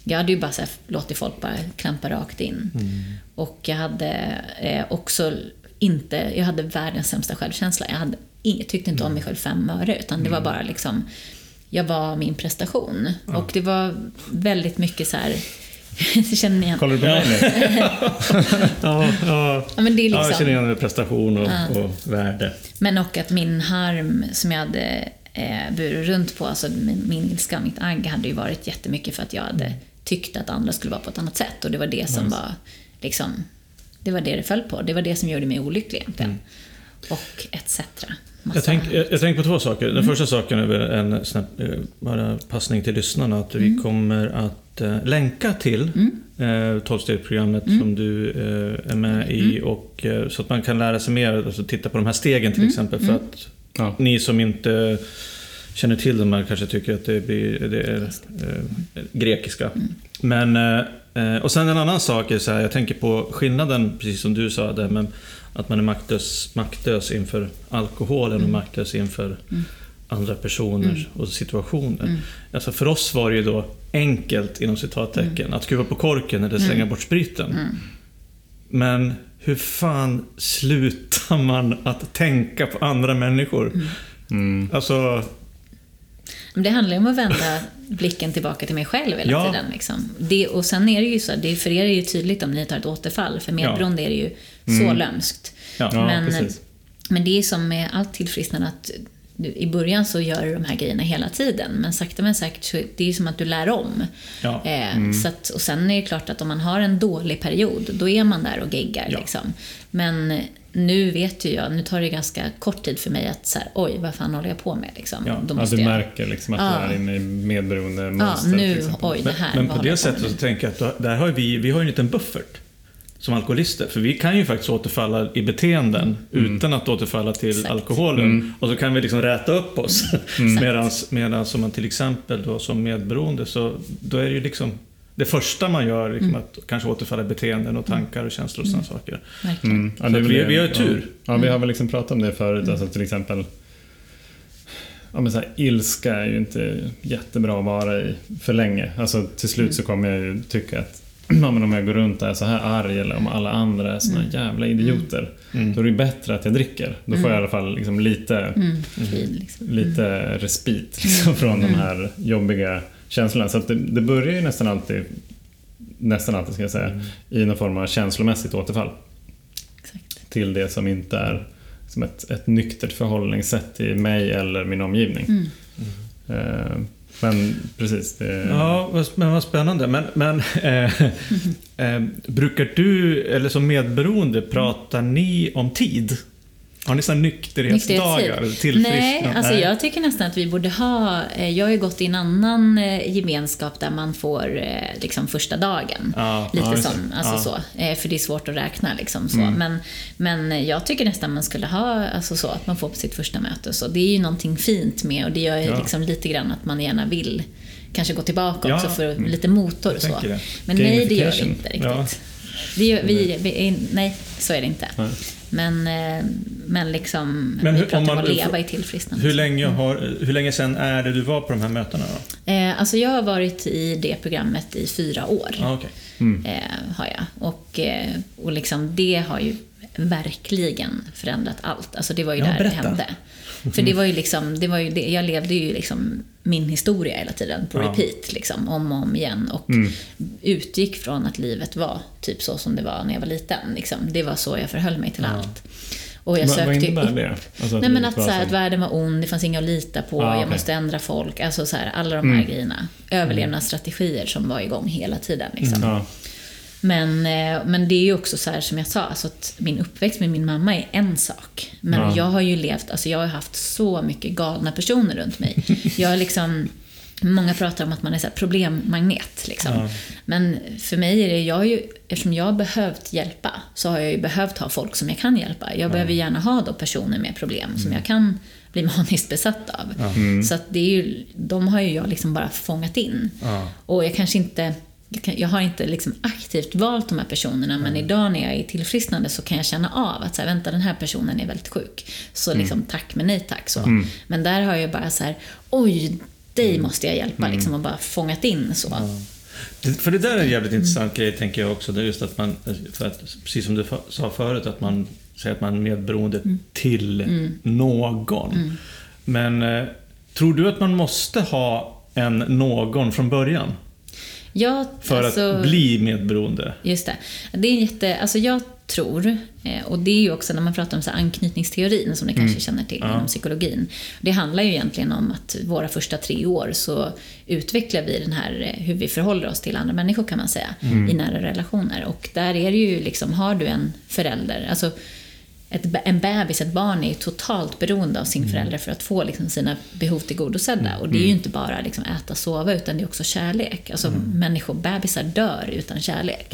Jag hade ju bara så här, låtit folk bara klampa rakt in. Mm. Och jag hade eh, också inte, jag hade världens sämsta självkänsla. Jag hade inget, tyckte inte om mig själv fem öre, utan det var bara liksom, jag var min prestation. Ja. Och det var väldigt mycket så här, <laughs> känner ni igen?
Kollar du på mig nu? <laughs>
ja, ja.
ja, men det är liksom... ja,
jag känner igen med prestation och, ja. och värde.
Men och att min harm som jag hade eh, burit runt på, alltså min, min ilska, mitt agg, hade ju varit jättemycket för att jag hade tyckte att andra skulle vara på ett annat sätt. Och det var det som nice. var liksom, det var det det föll på. Det var det som gjorde mig olycklig egentligen. Mm. Och etc.
Jag tänker jag, jag tänk på två saker. Den mm. första saken är en snabb, eh, bara passning till lyssnarna. Att vi mm. kommer att äh, länka till mm. äh, 12 mm. som du äh, är med i. Mm. Och, äh, så att man kan lära sig mer, alltså titta på de här stegen till mm. exempel. För att ja. ni som inte känner till dem här kanske tycker att det, blir, det är eh, grekiska. Mm. Men, eh, och sen en annan sak är så här, jag tänker på skillnaden, precis som du sa, där med att man är maktlös, maktlös inför alkoholen mm. och maktlös inför mm. andra personer mm. och situationer. Mm. Alltså för oss var det ju då enkelt, inom citattecken, mm. att skruva på korken eller slänga mm. bort spriten. Mm. Men hur fan slutar man att tänka på andra människor? Mm. Alltså,
det handlar ju om att vända blicken tillbaka till mig själv hela ja. tiden. Liksom. Det, och sen är det ju så, det, för er är det ju tydligt om ni tar ett återfall. För medberoende ja. är det ju mm. så lömskt.
Ja.
Men, men det är som med allt tillfrisknande att du, i början så gör du de här grejerna hela tiden. Men sakta men säkert så det är som att du lär om.
Ja.
Eh, mm. så att, och sen är det klart att om man har en dålig period, då är man där och geggar. Liksom. Men nu vet ju jag, nu tar det ganska kort tid för mig att så här, oj, vad fan håller jag på med? Liksom.
Ja, Då måste ja, du jag... märker liksom att ja. du är inne i medberoende
mönster. Ja, nu, oj, det här.
Men, men på det sättet så tänker jag att där har vi, vi har en liten buffert som alkoholister. För vi kan ju faktiskt återfalla i beteenden mm. utan att återfalla till Exakt. alkoholen. Mm. Och så kan vi liksom räta upp oss. Mm. <laughs> Medan som man till exempel då som medberoende så då är det ju liksom det första man gör liksom mm. att kanske återfalla i beteenden och tankar och känslor och sådana mm. saker.
Mm.
Ja, så vi, vi har ju tur.
Ja, ja, vi har väl liksom pratat om det förut. Alltså till exempel ja, men så här, ilska är ju inte jättebra att vara i för länge. Alltså, till slut så kommer jag ju tycka att <clears throat> ja, men om jag går runt och är så här arg eller om alla andra är såna mm. jävla idioter. Mm. Då är det bättre att jag dricker. Då får jag i alla fall liksom lite, mm. liksom. lite respit liksom, från de här jobbiga känslorna. Så det, det, börjar ju nästan alltid, nästan alltid ska jag säga, mm. i någon form av känslomässigt återfall.
Exakt.
Till det som inte är som ett, ett nyktert förhållningssätt till mig eller min omgivning. Mm. Uh, men precis. Det...
Ja, men vad spännande. Men, men äh, <laughs> äh, <laughs> brukar du, eller som medberoende, pratar ni om tid? Har ni sådana nykterhetsdagar?
Nej, alltså Nej. jag tycker nästan att vi borde ha... Eh, jag har ju gått i en annan eh, gemenskap där man får eh, liksom första dagen.
Ja,
Lite ja, som, alltså ja. så. För det är svårt att räkna liksom så. Mm. Men, men jag tycker nästan man skulle ha alltså så, att man får på sitt första möte. Så det är ju någonting fint med och det gör ju ja. liksom lite grann att man gärna vill kanske gå tillbaka också för lite motor och så. Men nej, det gör vi inte riktigt. Det gör, vi, vi, nej, så är det inte. Men, eh, men liksom, men hur, vi pratar om, man, om att leva i tillfrisknande.
Hur länge, har, hur länge sedan är det du var på de här mötena? Då?
Eh, alltså jag har varit i det programmet i fyra år.
Ah, okay.
mm. eh, har jag. Och, eh, och liksom det har ju verkligen förändrat allt. Alltså det var ju ja, där berätta. det hände. För det var ju liksom, det var ju det, jag levde ju liksom min historia hela tiden på ja. repeat, liksom, om och om igen. Och mm. utgick från att livet var typ så som det var när jag var liten. Liksom. Det var så jag förhöll mig till ja. allt.
Och jag sökte vad innebär upp, det?
Alltså nej, men att, så här, att världen var ond, det fanns inga att lita på, ah, jag måste ändra folk. Alltså så här, alla de här mm. grejerna. Överlevnadsstrategier som var igång hela tiden. Liksom. Mm. Men, eh, men det är ju också så här som jag sa, alltså att min uppväxt med min mamma är en sak. Men ja. jag har ju levt, alltså jag har haft så mycket galna personer runt mig. <laughs> Jag har liksom Många pratar om att man är så problemmagnet. Liksom.
Ja.
Men för mig är det, jag ju, eftersom jag har behövt hjälpa, så har jag ju behövt ha folk som jag kan hjälpa. Jag behöver gärna ha då personer med problem som jag kan bli <laughs> maniskt besatt av. Så att det är ju, de har ju jag liksom bara fångat in.
Ja.
Och jag kanske inte jag, har inte liksom aktivt valt de här personerna, men idag när jag är tillfrisknande så kan jag känna av att så här, vänta, den här personen är väldigt sjuk. Så liksom tack men nej tack. Så. Men där har jag bara så här, oj, dig måste jag hjälpa, liksom, och bara fångat in så.
För det där är en jävligt intressant grej, tänker jag också. Det är just att man, för att, precis som du sa förut, att man säger att man är medberoende till någon. Men eh, tror du att man måste ha en någon från början?
Jag,
För
alltså-
att bli medberoende?
Just det. Det är jätte, alltså jag tror, eh, och det är ju också när man pratar om så anknytningsteorin som ni kanske känner till inom psykologin. Det handlar ju egentligen om att våra första tre år så utvecklar vi den här, eh, hur vi förhåller oss till andra människor kan man säga, i nära relationer. Och där är det ju liksom, har du en förälder, alltså ett, en bebis, ett barn är ju totalt beroende av sin förälder för att få liksom sina behov tillgodosedda. Och det är ju inte bara liksom äta, sova, utan det är också kärlek. Alltså människor, bebisar dör utan kärlek.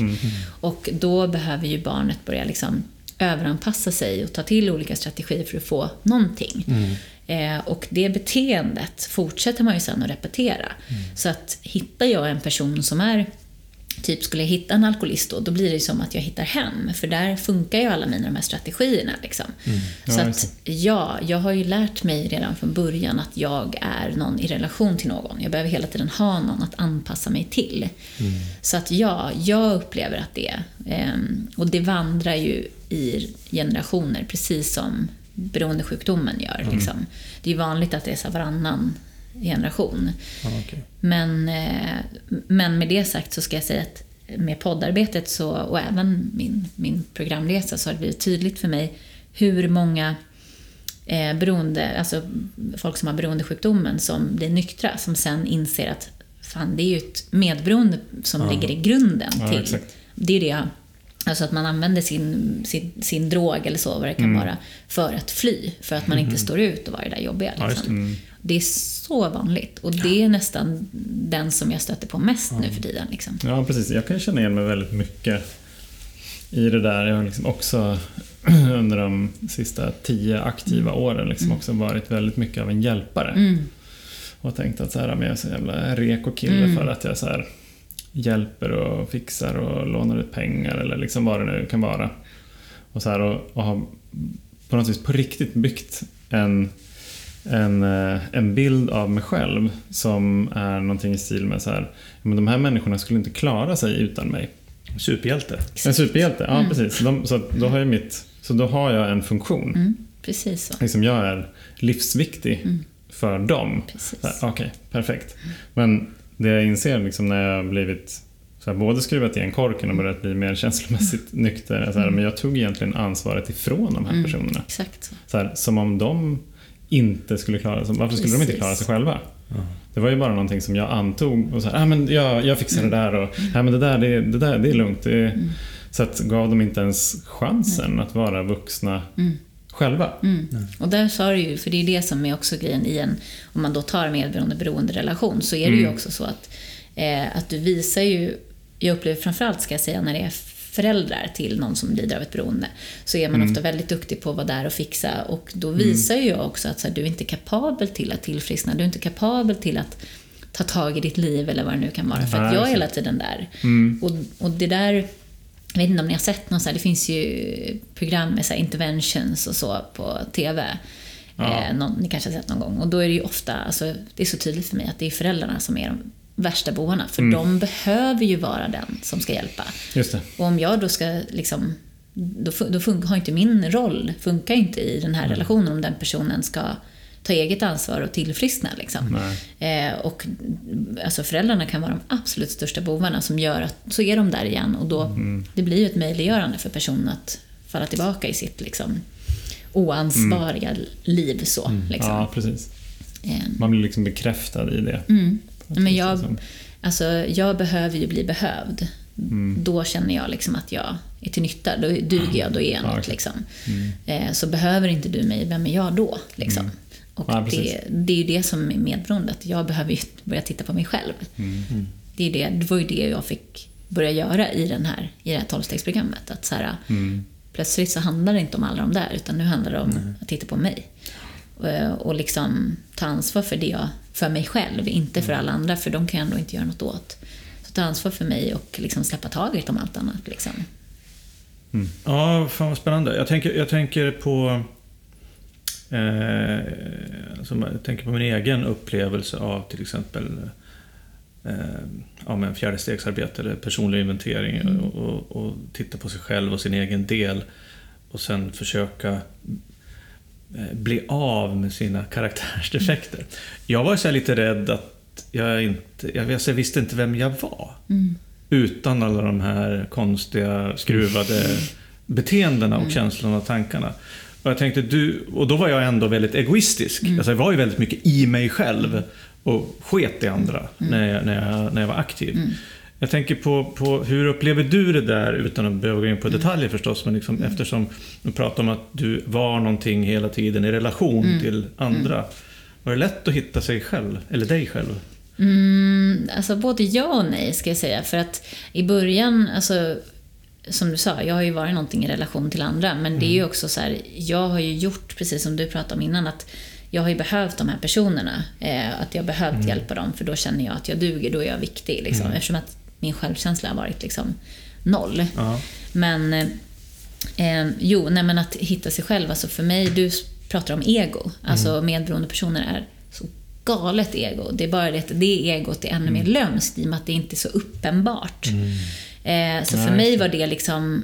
Och då behöver ju barnet börja liksom överanpassa sig och ta till olika strategier för att få någonting. Eh, och det beteendet fortsätter man ju sen att repetera. Så att hittar jag en person som är Typ skulle jag hitta en alkoholist då, då blir det som att jag hittar hem. För där funkar ju alla mina de här strategierna. Liksom.
Ja,
Så att ja, jag har ju lärt mig redan från början att jag är någon i relation till någon. Jag behöver hela tiden ha någon att anpassa mig till. Så att ja, jag upplever att det ehm, och det vandrar ju i generationer, precis som beroendesjukdomen gör. Liksom. Det är vanligt att det är så varannan generation.
Ja, okej.
Men, eh, men med det sagt så ska jag säga att med poddarbetet så, och även min, min programresa så har det blivit tydligt för mig hur många eh, beroende, alltså folk som har beroendesjukdomen som blir nyktra, som sen inser att fan, det är ju ett medberoende som ligger i grunden
Ja,
till.
exakt.
Det är det, alltså att man använder sin, sin, sin drog eller så, vad det kan
Mm.
vara, för att fly. För att man inte står ut och vara det där jobbiga.
Ja, just
Liksom. Det är så vanligt och det är nästan den som jag stöter på mest nu för tiden. Liksom.
Ja, precis. Jag kan känna igen mig väldigt mycket i det där. Jag har liksom också <clears throat> under de sista tio aktiva åren liksom också varit väldigt mycket av en hjälpare.
Mm.
Och tänkt att så här, men jag är så jävla reko kille
Mm.
för att jag så här, hjälper och fixar och lånar ut pengar eller liksom vad det nu kan vara. Och, så här, och, och har på något vis på riktigt byggt en, en, eh, en bild av mig själv som är någonting i stil med så här, men de här människorna skulle inte klara sig utan mig.
Superhjälte.
En superhjälte, ja precis. De, så, då har jag mitt, så då har jag en funktion.
Mm, precis så.
Liksom jag är livsviktig för dem. Okej, perfekt. Men det jag inser liksom när jag har blivit så här, både skruvat igen korken och börjat bli mer känslomässigt nykter. är Så här, men jag tog egentligen ansvaret ifrån de här personerna.
Exakt så.
Så här, som om de inte skulle klara sig. Varför skulle de inte
Precis.
klara sig själva? Det var ju bara någonting som jag antog och så här, ah, men jag, jag fixar det där och ah, men det, där, det, det där det är lugnt. Det är, Så att gav de inte ens chansen att vara vuxna själva.
Mm. Och där sa du ju, för det är det som är också grejen i en, om man då tar medberoende beroende relation, så är det ju också så att, eh, att du visar ju, jag upplever framförallt ska jag säga när det är föräldrar till någon som lider av ett beroende, så är man ofta väldigt duktig på att vara där och fixa och då visar ju jag också att så här, du är inte kapabel till att tillfriskna, du är inte kapabel till att ta tag i ditt liv eller vad det nu kan vara. För att jag är hela tiden där. Och, och det där, jag vet inte om ni har sett någon så här, det finns ju program med så här interventions och så på TV.
Ja.
Eh, någon, ni kanske har sett någon gång. Och då är det ju ofta, alltså, det är så tydligt för mig att det är föräldrarna som är de värsta bovarna. För de behöver ju vara den som ska hjälpa. Och om jag då ska liksom, då, då fun- har inte min roll, funkar inte i den här relationen om den personen ska ta eget ansvar och tillfriskna. Liksom. Eh, och alltså föräldrarna kan vara de absolut största bovarna som gör att, så är de där igen och då, det blir ju ett möjliggörande för personen att falla tillbaka i sitt liksom, oansvariga liv. så liksom.
Ja, precis.
Eh,
Man blir liksom bekräftad i det.
Mm. Men jag,
som-
alltså, jag behöver ju bli behövd.
Mm.
Då känner jag liksom att jag är till nytta. Då duger jag, då är jag
Ja,
något. Liksom. Eh, så behöver inte du mig, vem är jag då? Liksom.
Mm.
Och
Ja,
det, det är ju det som är medberoendet. Jag behöver ju börja titta på mig själv.
Mm.
Det, är det, det var ju det jag fick börja göra i, den här, i det här tolvstegsprogrammet. Att så här,
Mm.
Plötsligt så handlar det inte om alla de där, utan nu handlar det om att titta på mig. Och, och liksom ta ansvar för det jag, för mig själv, inte för alla andra, för de kan jag ändå inte göra något åt. Så ta ansvar för mig och liksom släppa taget om allt annat. Liksom.
Ja, fan vad spännande. Jag tänker, jag tänker på... Eh, alltså, jag tänker på min egen upplevelse av till exempel eh, ja, men fjärdestegsarbete eller personlig inventering och, och, och titta på sig själv och sin egen del och sen försöka bli av med sina karaktärsdefekter. Jag var så lite rädd att jag inte... Jag, jag visste inte vem jag var. Utan alla de här konstiga, skruvade <laughs> beteendena och känslorna och tankarna. Och jag tänkte, du... Och då var jag ändå väldigt egoistisk. Alltså jag var ju väldigt mycket i mig själv och sket i andra när, jag, när, jag, när jag var aktiv. Jag tänker på, på hur upplever du det där, utan att behöva gå in på detaljer förstås, men liksom, eftersom du pratar om att du var någonting hela tiden i relation till andra. Var det lätt att hitta sig själv, eller dig själv?
Mm, alltså både ja och nej ska jag säga. För att i början, alltså, som du sa, jag har ju varit någonting i relation till andra. Men det är ju också så här, jag har ju gjort, precis som du pratade om innan, att jag har ju behövt de här personerna. Eh, att jag har behövt hjälpa dem, för då känner jag att jag duger, då är jag viktig. Liksom, Eftersom att min självkänsla har varit liksom noll.
Ja.
Men eh, jo, nej men att hitta sig själv. Alltså för mig, du pratar om ego. Alltså medberoende personer är så galet ego. Det är bara det att det egot är ännu mer lömskt i och med att det inte är så uppenbart. Eh, så för
Nej,
mig
just det.
var det liksom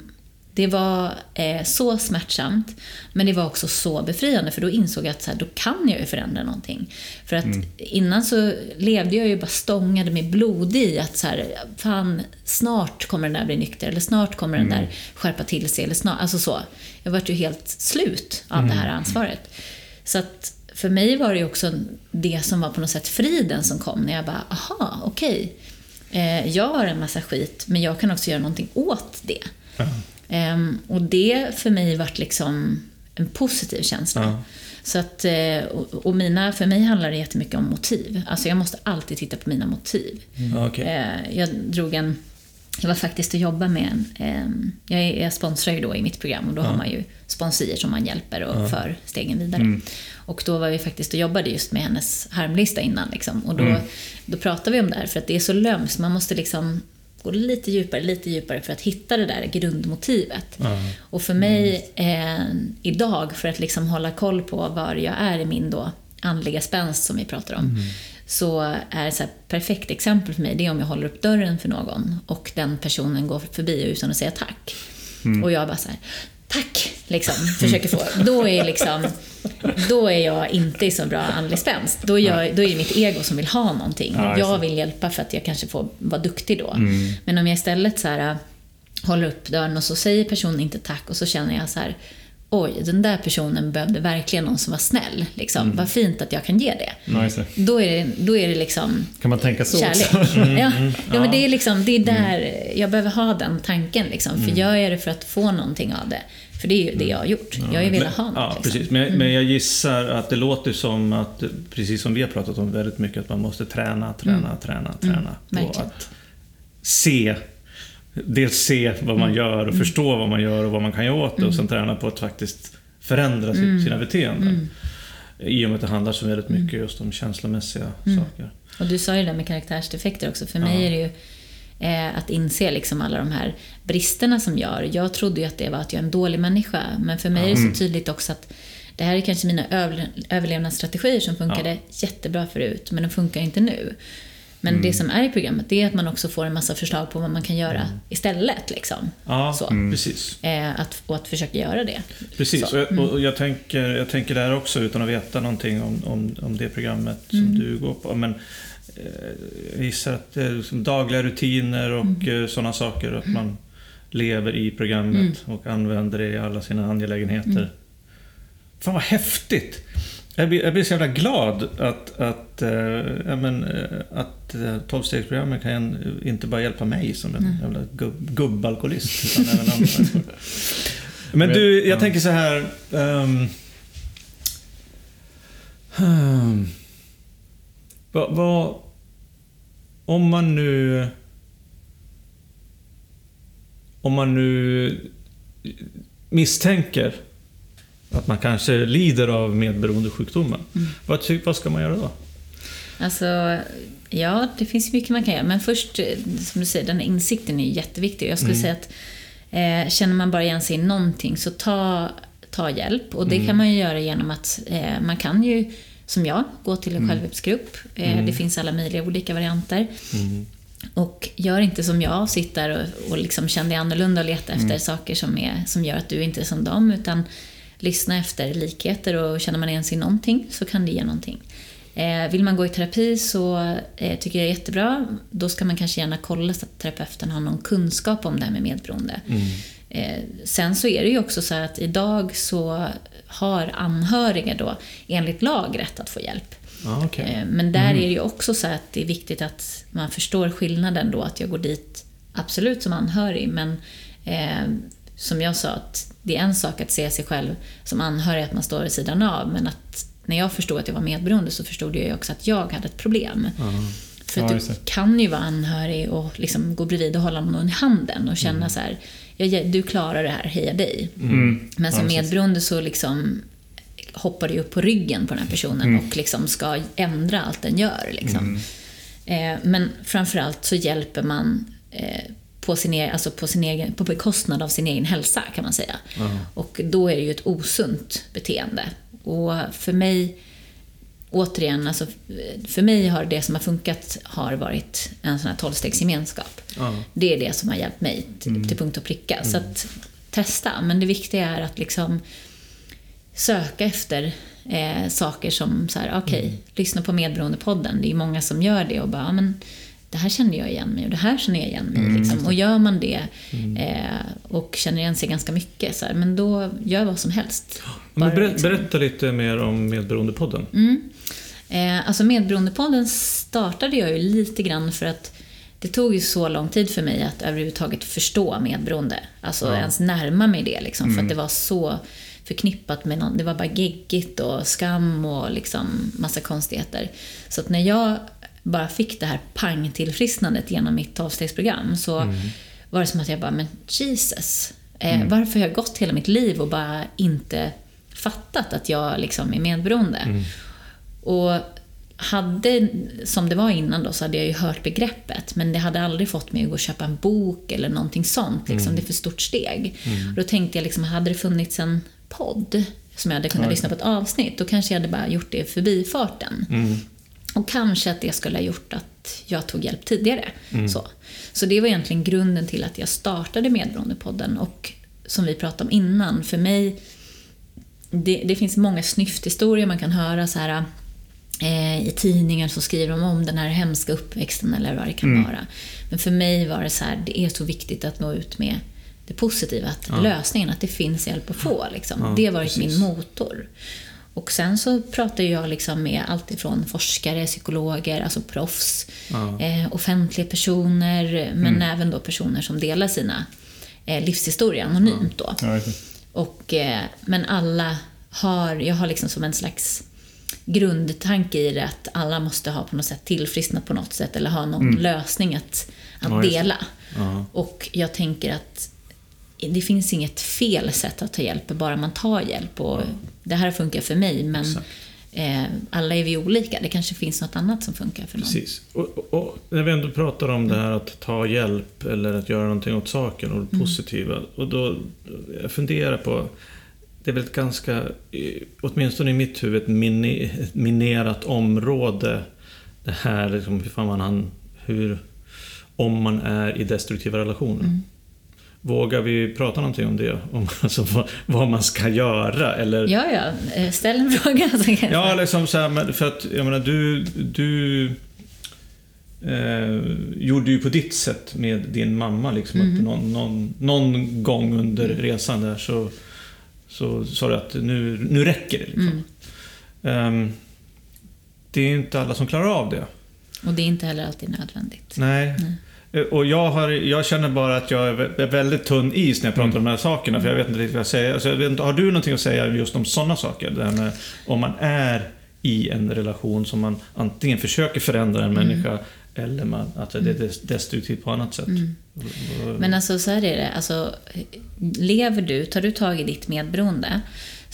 det var eh, så smärtsamt, men det var också så befriande för då insåg jag att så här, då kan jag ju förändra någonting. För att innan så levde jag ju bara stångade med blod i att så här, fan, snart kommer den där bli nykter eller snart kommer den där skärpa till sig eller snart, alltså så. Jag vart ju helt slut av det här ansvaret. Så att för mig var det ju också det som var på något sätt friden som kom när jag bara, aha, okej. Eh, jag har en massa skit, men jag kan också göra någonting åt det. Ehm, och det för mig vart liksom en positiv känsla.
Ja.
Så att, eh, och, mina, för mig handlar det jättemycket om motiv. Alltså jag måste alltid titta på mina motiv.
Ja, okej.
Eh, jag drog en... Jag var faktiskt och jobbade med en... ehm, jag, är- jag sponsrar ju då i mitt program och då har man ju sponsier som man hjälper och för stegen vidare. Och då var vi faktiskt och jobbade just med hennes harmlista innan. Liksom. Och då, då pratade vi om det här, för att det är så lömskt. Man måste liksom gå lite djupare, lite djupare för att hitta det där grundmotivet. Och för mig eh, idag, för att liksom hålla koll på var jag är i min då andliga spänst som vi pratar om, så är ett perfekt exempel för mig, det är om jag håller upp dörren för någon och den personen går förbi utan att säga tack. Och jag bara så här, tack, liksom, försöker få. Då är, liksom, då är jag inte i så bra andlig spänst. Då, är jag, då är det mitt ego som vill ha någonting.
Ja,
jag vill hjälpa för att jag kanske får vara duktig då. Men om jag istället så här, håller upp dörren och så säger personen inte tack och så känner jag så här Oj, den där personen behövde verkligen någon som var snäll. Liksom. Vad fint att jag kan ge det.
Det.
Då är det, då är det liksom
Kan man tänka så
kärlek.
också? <laughs>
Ja, ja, men det är liksom, det är där jag behöver ha den tanken. Liksom. För gör jag det för att få någonting av det. För det är ju det jag har gjort. Jag har ju velat ha något.
Ja,
liksom.
precis. Men, men jag gissar att det låter som att, precis som vi har pratat om väldigt mycket, att man måste träna, träna, träna, träna. på
Mm.
att se, dels se vad
Mm.
man gör och förstå vad man gör och vad man kan göra åt det och sen träna på att faktiskt förändra
Mm.
sina beteenden. I och med att det handlar så väldigt mycket just om känslomässiga
Mm.
saker.
Och du sa ju det där med karaktärsdefekter också. För mig är det ju eh, att inse liksom alla de här bristerna som gör. Jag trodde ju att det var att jag är en dålig människa. Men för mig är det
Mm.
så tydligt också att det här är kanske mina överle- överlevnadsstrategier som funkade jättebra förut, men de funkar inte nu. Men
Mm.
det som är i programmet, det är att man också får en massa förslag på vad man kan göra istället. Liksom.
Mm. Ja,
Så.
precis.
Eh, att, och att försöka göra det.
Precis,
Så, mm.
och jag, och jag, tänker, jag tänker där också utan att veta någonting om, om, om det programmet som
Mm.
du går på. Men eh, jag gissar att det är liksom dagliga rutiner och
Mm.
mm. sådana saker. Att man lever i programmet
Mm.
och använder det i alla sina angelägenheter. Fan vad häftigt! Jag blir, jag blir så jävla glad att, att, ja, men, eh, att eh, tolvstegsprogrammet kan inte bara hjälpa mig som en jävla gubb, gubbalkoholist, utan även andra. Men du, jag
Ja.
tänker så här. ehm, Hmm. Vad... vad- om man nu... Om man nu misstänker att man kanske lider av medberoendesjukdomar. Vad, ty- vad ska man göra då?
Alltså, ja, det finns mycket man kan göra. Men först, som du säger, den insikten är jätteviktig. Jag skulle säga att eh, känner man bara igen sig i någonting, så ta, ta hjälp. Och det kan man ju göra genom att eh, man kan ju, som jag, gå till en självhjälpsgrupp. Eh, Det finns alla möjliga olika varianter. Och gör inte som jag, sitt där och, och liksom känn dig annorlunda och leta efter saker som, är, som gör att du inte är som dem. Utan lyssna efter likheter och känner man igen sig i någonting så kan det ge någonting. Eh, vill man gå i terapi så eh, tycker jag är jättebra. Då ska man kanske gärna kolla så att terapeuten har någon kunskap om det här med medberoende. Eh, sen så är det ju också så att idag så har anhöriga då enligt lag rätt att få hjälp.
Okej.
Eh, Men där är det ju också så att det är viktigt att man förstår skillnaden då, att jag går dit absolut som anhörig, men som jag sa, att det är en sak att se sig själv som anhörig, att man står vid sidan av, men att när jag förstod att jag var medberoende så förstod jag också att jag hade ett problem. För
Ja,
att du kan ju vara anhörig och liksom gå bredvid och hålla någon i handen och känna så här, "Ja, du klarar det här, heja dig.
Mm.
Men som
Ja,
medberoende så liksom hoppar du upp på ryggen på den här personen och liksom ska ändra allt den gör. Liksom. Eh, men framförallt så hjälper man eh, på, sin egen, alltså på, sin egen, på bekostnad av sin egen hälsa kan man säga. Och då är det ju ett osunt beteende. Och för mig, återigen, alltså, för mig har det som har funkat har varit en sån här tolvstegsgemenskap.
Ja.
Det är det som har hjälpt mig till, till punkt och pricka. Så att testa, men det viktiga är att liksom söka efter eh, saker som så här, okej, lyssna på Medberoendepodden. Det är många som gör det och bara, "Ja, men det här känner jag igen mig och det här känner jag igen mig. liksom. Och gör man det eh, och känner igen sig ganska mycket, så här, men då gör vad som helst.
Men
Bara
berä,
liksom-
Berätta lite mer om Medberoendepodden.
Eh, alltså Medberoendepodden startade jag ju lite grann för att det tog ju så lång tid för mig att överhuvudtaget förstå medberoende. Alltså ens närma mig det liksom, för att det var så förknippat med någon, det var bara geggigt och skam och liksom massa konstigheter. Så att när jag bara fick det här pang-tillfrisknandet genom mitt tolvstegsprogram så var det som att jag bara, men Jesus, eh, varför har jag gått hela mitt liv och bara inte fattat att jag liksom är medberoende? Och hade, som det var innan då, så hade jag ju hört begreppet, men det hade aldrig fått mig att gå och köpa en bok eller någonting sånt. Liksom. Det är för stort steg. Och då tänkte jag, liksom, hade det funnits en podd som jag hade kunnat
Ja,
lyssna på ett avsnitt, då kanske jag hade bara gjort det i förbifarten. Och kanske att det skulle ha gjort att jag tog hjälp tidigare. Så. så det var egentligen grunden till att jag startade Medberoendepodden. Och som vi pratade om innan, för mig det, det finns många snyfthistorier man kan höra så här eh, i tidningar så skriver de om den här hemska uppväxten eller vad det kan vara. Men för mig var det så här, det är så viktigt att nå ut med det positiva, att lösningen, att det finns hjälp att få. Liksom.
Ja,
det har varit
precis.
min motor. Och sen så pratar jag liksom med allt ifrån forskare, psykologer, alltså proffs,
Ja.
eh, offentliga personer, men även då personer som delar sina eh, livshistorier anonymt då.
Ja.
Och, eh, men alla har, jag har liksom som en slags grundtanke i det att alla måste ha på något sätt tillfrisknat på något sätt eller ha någon lösning att, att
Ja,
dela. Och jag tänker att det finns inget fel sätt att ta hjälp, bara man tar hjälp. Och Det här funkar för mig, men
Exakt.
eh, alla är vi olika. Det kanske finns något annat som funkar för någon.
Precis. Och, och, och när vi ändå pratar om det här att ta hjälp eller att göra någonting åt saken och det positiva. Och då, jag funderar på, det är väl ett ganska, åtminstone i mitt huvud, ett, mini, minerat område. Det här, liksom, hur fan man hur, om man är i destruktiva relationer. Vågar vi prata någonting om det? Om <laughs> alltså, vad, vad man ska göra? Eller,
Ja, ja. Eh, Ställ en <laughs> fråga. så kan
Ja, liksom så här, för att jag menar du, du eh, gjorde ju på ditt sätt med din mamma. Liksom, att någon, någon, någon gång under resan där så, så sa du att nu, nu räcker det. Liksom. Ehm, det är inte alla som klarar av det.
Och det är inte heller alltid nödvändigt.
Nej. Eh, Och jag, har, jag känner bara att jag är vä- är väldigt tunn is när jag pratar om de här sakerna. För jag vet inte riktigt vad jag säger. Alltså, jag vet har du någonting att säga just om sådana saker? Det här med om man är i en relation som man antingen försöker förändra en människa eller man, att det är destruktivt på annat sätt.
Men alltså så här är det, alltså, lever du, tar du tag i ditt medberoende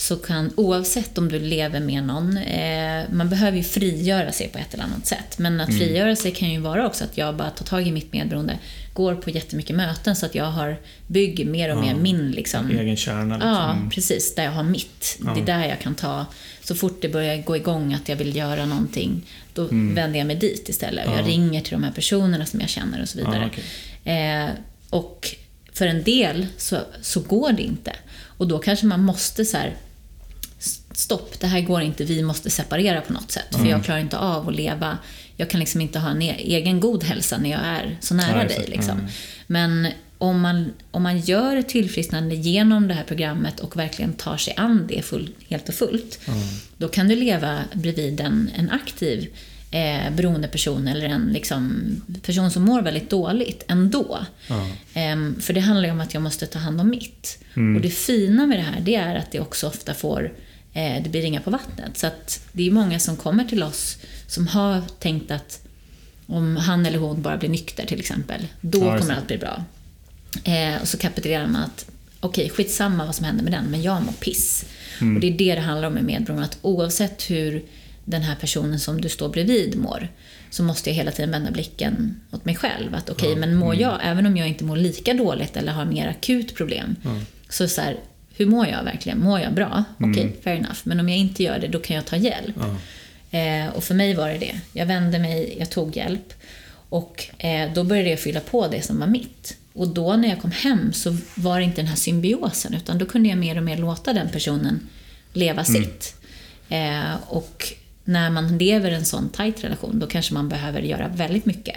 så kan, oavsett om du lever med någon, eh, man behöver ju frigöra sig på ett eller annat sätt. Men att frigöra sig kan ju vara också att jag bara tar tag i mitt medberoende, går på jättemycket möten så att jag har, bygger mer och mer min liksom,
Egen kärna. Liksom.
Ja, precis. Där jag har mitt. Det är där jag kan ta... Så fort det börjar gå igång att jag vill göra någonting, då vänder jag mig dit istället. Jag ringer till de här personerna som jag känner och så vidare.
Ja, okej.
eh, och för en del så, så går det inte. Och då kanske man måste så här, stopp, det här går inte, vi måste separera på något sätt. För jag klarar inte av att leva, jag kan liksom inte ha en e- egen god hälsa när jag är så nära
Ja,
dig. Liksom. Men om man, om man gör ett tillfrisknande genom det här programmet och verkligen tar sig an det full, helt och fullt, då kan du leva bredvid en, en aktiv eh, beroendeperson eller en liksom, person som mår väldigt dåligt ändå. Ehm, för det handlar ju om att jag måste ta hand om mitt. Och det fina med det här, det är att det också ofta får det blir ringa på vattnet. Så det är många som kommer till oss som har tänkt att om han eller hon bara blir nykter till exempel, då
Ja,
kommer allt bli bra. Eh, och så kapitulerar man att okej, skitsamma vad som händer med den, men jag mår piss.
Mm.
Och det är det det handlar om med medberoende, att oavsett hur den här personen som du står bredvid mår, så måste jag hela tiden vända blicken åt mig själv. Att okej, men mår
Mm.
jag, även om jag inte mår lika dåligt eller har mer akut problem, så så här, hur mår jag verkligen? Mår jag bra?
Mm.
Okej, fair enough. Men om jag inte gör det, då kan jag ta hjälp. Eh, och för mig var det det. Jag vände mig, jag tog hjälp. Och eh, då började jag fylla på det som var mitt. Och då när jag kom hem så var det inte den här symbiosen, utan då kunde jag mer och mer låta den personen leva sitt. Eh, och när man lever en sån tight relation, då kanske man behöver göra väldigt mycket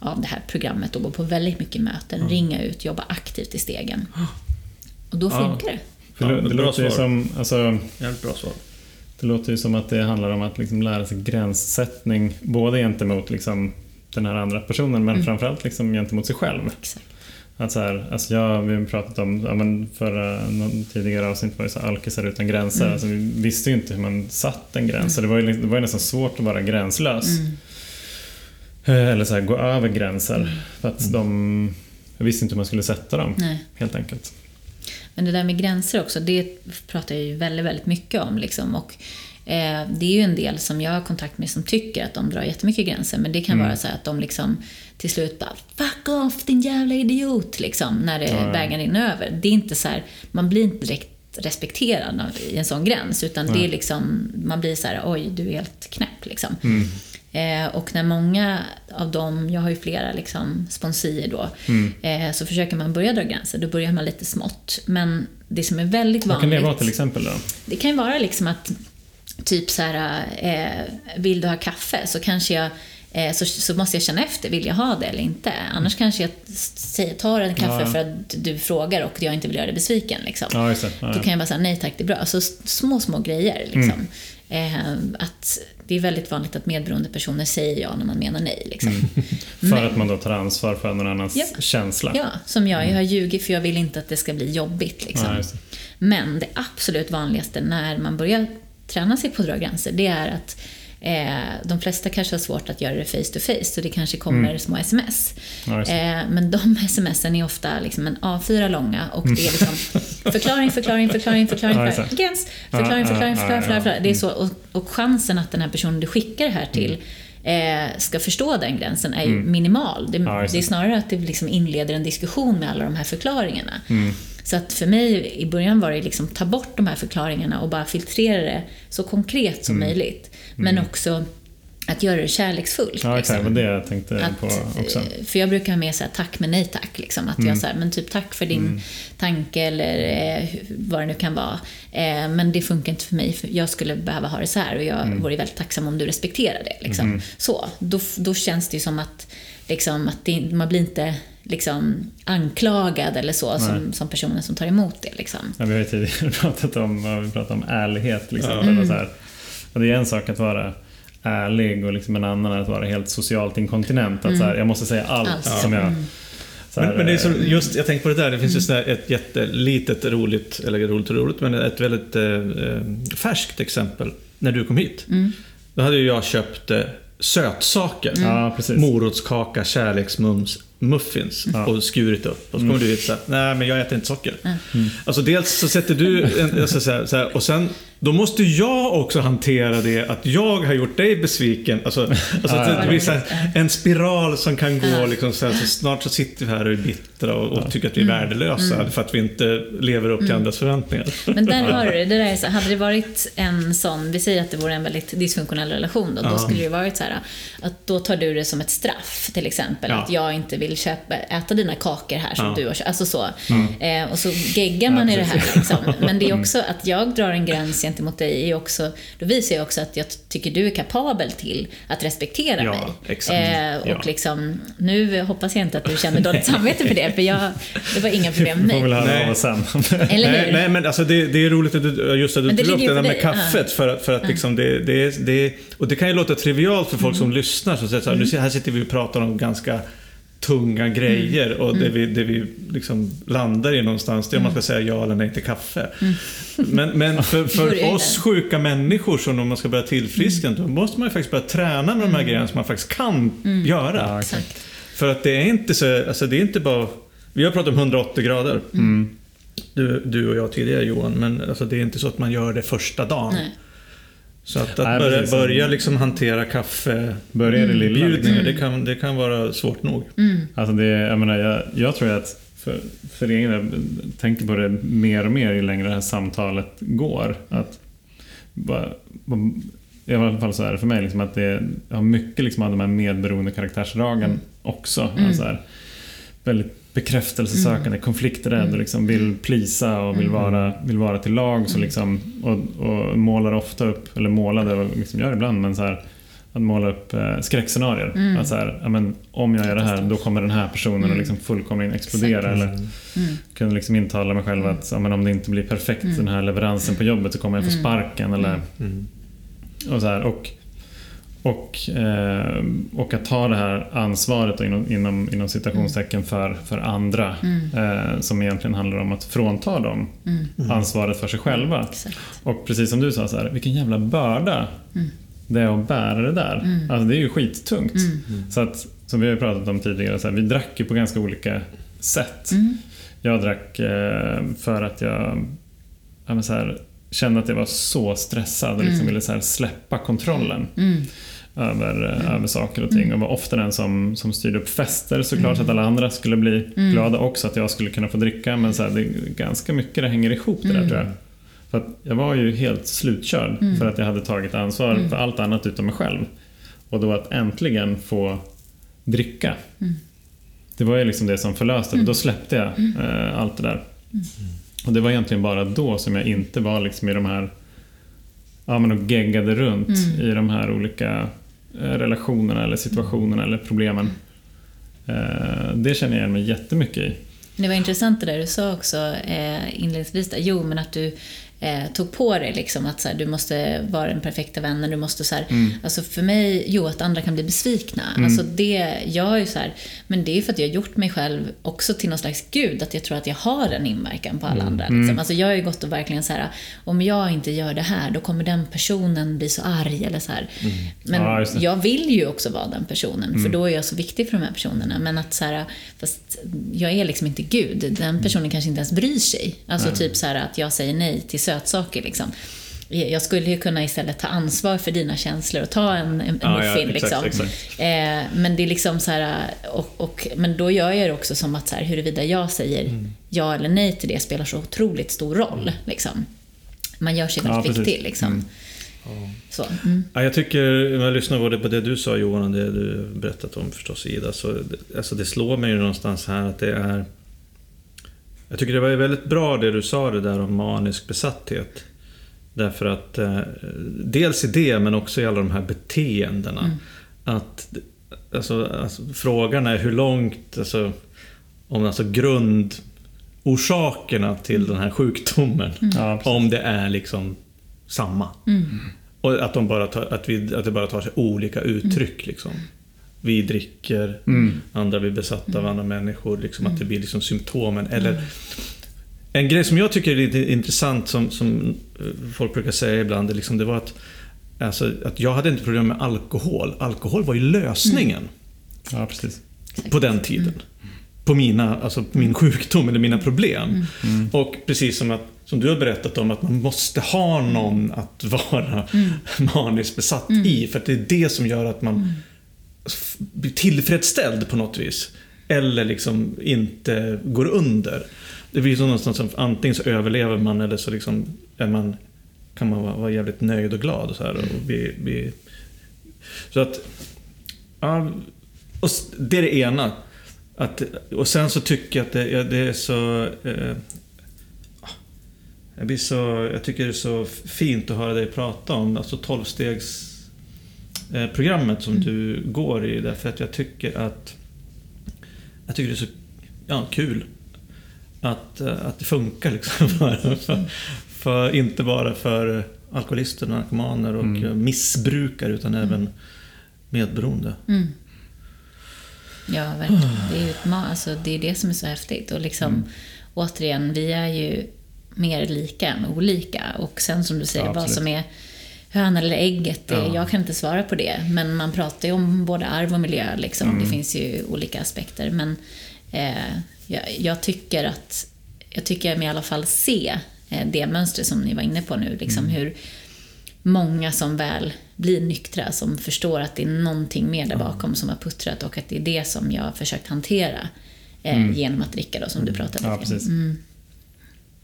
av det här programmet och gå på väldigt mycket möten, ringa ut, jobba aktivt i stegen. Och då
Ja.
funkar det.
För
Ja,
det, det låter ju som, alltså,
Jävligt bra svar.
det låter ju som att det handlar om att liksom lära sig gränssättning, både gentemot liksom den här andra personen, men framförallt liksom gentemot sig själv.
Exakt.
Att så här, alltså jag, vi har pratat om, ja, men förra någon tidigare avsnitt var ju så här, alkisar utan gränser.
Mm.
Alltså, vi visste ju inte hur man satt en gräns. Så Det, var ju, det var ju nästan svårt att vara gränslös.
Mm.
Eh, Eller så här, gå över gränser. För att de, jag visste inte hur man skulle sätta dem,
Nej.
helt enkelt.
Men det där med gränser också, det pratar jag ju väldigt, väldigt mycket om. Liksom. Och, eh, det är ju en del som jag har kontakt med som tycker att de drar jättemycket gränser. Men det kan
Mm.
vara så att de liksom till slut bara “fuck off din jävla idiot” liksom, när det
Ja, ja.
bägaren rinner över. Det är inte så här, man blir inte direkt respekterad i en sån gräns. Utan det är liksom, man blir så här “oj, du är helt knäpp” liksom.
Mm.
Eh, och när många av dem, jag har ju flera liksom, sponsier då,
Mm.
eh, så försöker man börja dra gränser. Då börjar man lite smått. Men det som är väldigt
Vad
vanligt...
kan det vara till exempel då?
Det kan ju vara liksom att, typ så här, eh, vill du ha kaffe? Så kanske jag eh, så, så måste jag känna efter, vill jag ha det eller inte? Annars kanske jag säger, tar en kaffe
Ja, ja.
för att du frågar och jag inte vill göra dig besviken. Liksom.
Ja,
Då kan jag bara säga nej tack, det är bra. Så små, små grejer. Liksom. Eh, att det är väldigt vanligt att medberoende personer säger ja när man menar nej. Liksom. <laughs>
För
Men-
att man då tar ansvar för någon annans
Ja.
känsla.
Ja, som jag. Jag har ljugit för jag vill inte att det ska bli jobbigt. Liksom.
Ja.
Men det absolut vanligaste när man börjar träna sig på att dra gränser, det är att de flesta kanske har svårt att göra det face to face, så det kanske kommer små sms.
Ja.
Eh, men de <laughs> smsen är ofta liksom en A4 långa och det är liksom förklaring, förklaring, förklaring, förklaring,
Ja,
förklaring, förklaring, förklaring, förklaring, förklaring. Det är så, och, och chansen att den här personen du skickar det här till eh, ska förstå den gränsen är ju minimal. Det,
Mm. Ja,
det är snarare att det liksom inleder en diskussion med alla de här förklaringarna.
Mm.
Så att för mig i början var det liksom ta bort de här förklaringarna och bara filtrera det så konkret
Mm.
som möjligt. Men också att göra det kärleksfullt.
Ja, exakt.
Liksom.
det jag tänkte
Att,
på också.
eh, För jag brukar ha med så här, tack men nej tack. Liksom. Att
Mm.
jag så här, men typ tack för din tanke eller eh, vad det nu kan vara. Eh, men det funkar inte för mig, för jag skulle behöva ha det så här och jag
Mm.
vore väldigt tacksam om du respekterar det. Liksom. Så, då, då känns det ju som att, liksom, att det, man blir inte liksom, anklagad eller så som, som personen som tar emot det. Liksom.
Ja, vi har ju tidigare <laughs> pratat om, vi pratat om ärlighet. Liksom. Eller så här. Och det är en sak att vara ärlig och liksom en annan att vara helt socialt inkontinent. Att så här, jag måste säga allt
Allt.
som jag... Så här,
Men, men det är så,
eh,
just, jag tänkte på det där, det finns ju sådär ett jättelitet roligt, eller roligt och roligt, men ett väldigt eh, eh, färskt exempel när du kom hit. Då hade ju jag köpt eh, sötsaker.
Ja, precis.
Morotskaka, kärleksmums, muffins och skurit upp. Och så kommer du hit såhär, nej men jag äter inte socker. Alltså dels så sätter du, en, alltså, så här, så här, och sen då måste jag också hantera det att jag har gjort dig besviken. Alltså, alltså att det blir så här, en spiral som kan gå liksom, så, här, så snart så sitter vi här och är bittra och, och tycker att vi är värdelösa för att vi inte lever upp till andras förväntningar.
Men där har du <laughs> det. det där är så, hade det varit en sån, vi säger att det vore en väldigt dysfunktionell relation då, då skulle det varit så här att då tar du det som ett straff till exempel.
Ja.
Att jag inte vill köpa, äta dina kakor här som
Ja.
du har köpt. Alltså så. Eh, och så geggar man i det här liksom. Men det är också att jag drar en gräns gentemot dig, är också, då visar jag också att jag tycker du är kapabel till att respektera
Ja,
mig.
exakt.
Eh, och
Ja.
liksom, nu hoppas jag inte att du känner dåligt samvete för det, för jag, det var inga problem med
Får väl
mig.
höra
Nej.
av oss sen. <laughs>
Eller
Nej,
hur?
nej men alltså det, det är roligt att du, just att du tog upp det där med
dig.
kaffet. För att, för att liksom det, det, det, och det kan ju låta trivialt för folk som lyssnar. Så säger så här, nu här sitter vi och pratar om ganska tunga grejer och det vi, det vi liksom landar i någonstans det är om man ska säga ja eller nej till kaffe. Men, men för, för oss sjuka människor som om man ska börja tillfriskna, då måste man ju faktiskt börja träna med de här grejerna som man faktiskt kan göra.
Ja. Exakt.
För att det är inte så, alltså det är inte bara, vi har pratat om 180 grader. Du, du och jag tidigare Johan, men alltså det är inte så att man gör det första dagen.
Nej.
Så att, att
Nej,
börja, börja liksom hantera kaffebjudningar,
Börja i det lilla. liksom.
det, kan, det kan vara svårt nog.
Alltså det, jag, menar, jag, jag tror att för, för egen del, tänker på det mer och mer ju längre det här samtalet går. Att, bara, bara, I alla fall så är det för mig, liksom, att det har mycket liksom, av de här medberoende karaktärsdragen också. Alltså här, väldigt bekräftelsesökande, konflikträdd och liksom vill plisa och vill vara, vill vara till lag. Så liksom, och, och målar ofta upp, eller målade och liksom gör ibland, men så här, att måla upp eh, skräckscenarier. Att så här, ja, men, om jag gör det här, då kommer den här personen att liksom fullkomligen explodera. Eller kunde liksom intala mig själv att ja, men om det inte blir perfekt den här leveransen på jobbet så kommer jag få sparken. Eller, och, så här, och, och, eh, och att ta det här ansvaret inom, inom, inom citationstecken för, för andra. Eh, som egentligen handlar om att frånta dem ansvaret för sig själva.
Exakt.
Och precis som du sa, så här, vilken jävla börda det är att bära det där. Alltså det är ju skittungt. Så att, som vi har pratat om tidigare, så här, vi drack ju på ganska olika sätt. Jag drack eh, för att jag ja, men så här, kände att jag var så stressad och liksom ville så släppa kontrollen. Över, eh, över saker och ting. Och var ofta den som, som styrde upp fester såklart så att alla andra skulle bli glada också att jag skulle kunna få dricka. Men så här, det är ganska mycket det hänger ihop det där tror jag. För att jag var ju helt slutkörd för att jag hade tagit ansvar för allt annat utom mig själv. Och då att äntligen få dricka. Det var ju liksom det som förlöste det. Då släppte jag eh, allt det där. Och det var egentligen bara då som jag inte var liksom i de här Ja men och geggade runt i de här olika eh, relationerna eller situationerna eller problemen. Eh, det känner jag igen mig jättemycket i.
Det var intressant det där du sa också eh, inledningsvis. Där. Jo, men att du eh, tog på dig liksom att så här, du måste vara den perfekta vännen. Du måste så här, Alltså för mig, jo, att andra kan bli besvikna. Alltså det, jag är så här, men det är för att jag har gjort mig själv också till någon slags gud. Att jag tror att jag har en inverkan på alla andra. Liksom. Alltså jag har ju gått och verkligen så här, om jag inte gör det här, då kommer den personen bli så arg eller så här. Men
det.
jag vill ju också vara den personen, för då är jag så viktig för de här personerna. Men att så här, fast jag är liksom inte Gud. Den personen kanske inte ens bryr sig. Alltså typ så här att jag säger nej till sötsaker liksom. Jag skulle ju kunna istället ta ansvar för dina känslor och ta en, en en
Ja, ja,
muffin.
exakt,
liksom.
exakt.
Eh, men det är liksom så här, och, och, men då gör jag det också som att så här, huruvida jag säger
Mm.
ja eller nej till det spelar så otroligt stor roll. Liksom. Man gör sig
Ja,
väldigt
precis.
viktig. Liksom. Så, mm.
Ja, jag tycker, när jag lyssnar både på det du sa Johan och det du berättat om förstås Ida, så det- alltså det slår mig ju någonstans här att det är... Jag tycker det var väldigt bra det du sa det där om manisk besatthet. Därför att eh, dels i det men också i alla de här beteendena. Att alltså, alltså, frågan är hur långt, alltså, om alltså grundorsakerna till den här sjukdomen,
Ja, precis.
om det är liksom samma. Och att, de bara tar, att, vi, att det bara tar sig olika uttryck. Liksom. Vi dricker, andra blir besatta av andra människor. Liksom, Att det blir liksom symptomen. Eller, en grej som jag tycker är lite intressant som, som eh, folk brukar säga ibland, liksom, det var att Alltså, att jag hade inte problem med alkohol. Alkohol var ju lösningen
Ja, precis.
på den tiden. På mina, alltså på min sjukdom eller mina problem. Och precis som, att, som du har berättat om att man måste ha någon att vara <laughs> maniskt besatt i. För att det är det som gör att man blir tillfredsställd på något vis. Eller liksom inte går under. Det blir så någonstans som antingen så överlever man eller så liksom är man, kan man vara, vara jävligt nöjd och glad. Och så, här, och bli, bli... så att... Ja, och det är det ena. Att, och sen så tycker jag att det, ja, det är så... Eh, ah, jag, blir så... jag tycker det är så fint att höra dig prata om alltså tolvstegs programmet som du går i. Därför att jag tycker att... Jag tycker det är så ja, kul att, eh, att det funkar liksom. <laughs> För, för, för, inte bara för alkoholister, narkomaner och
Mm.
eh, missbrukare utan även medberoende.
Mm. Ja, verkligen. Det är ju alltså, det, är det som är så häftigt. Och liksom, återigen, vi är ju mer lika än olika. Och sen som du säger,
Ja,
vad som är hönan eller ägget, det,
Ja.
jag kan inte svara på det. Men man pratar ju om både arv och miljö. Liksom. Det finns ju olika aspekter. Men eh, jag, jag tycker att jag tycker mig i alla fall se eh, det mönstret som ni var inne på nu. Liksom hur många som väl blir nyktra, som förstår att det är någonting mer där bakom som har puttrat och att det är det som jag har försökt hantera eh, genom att dricka då, som du pratade
Ja,
om.
precis.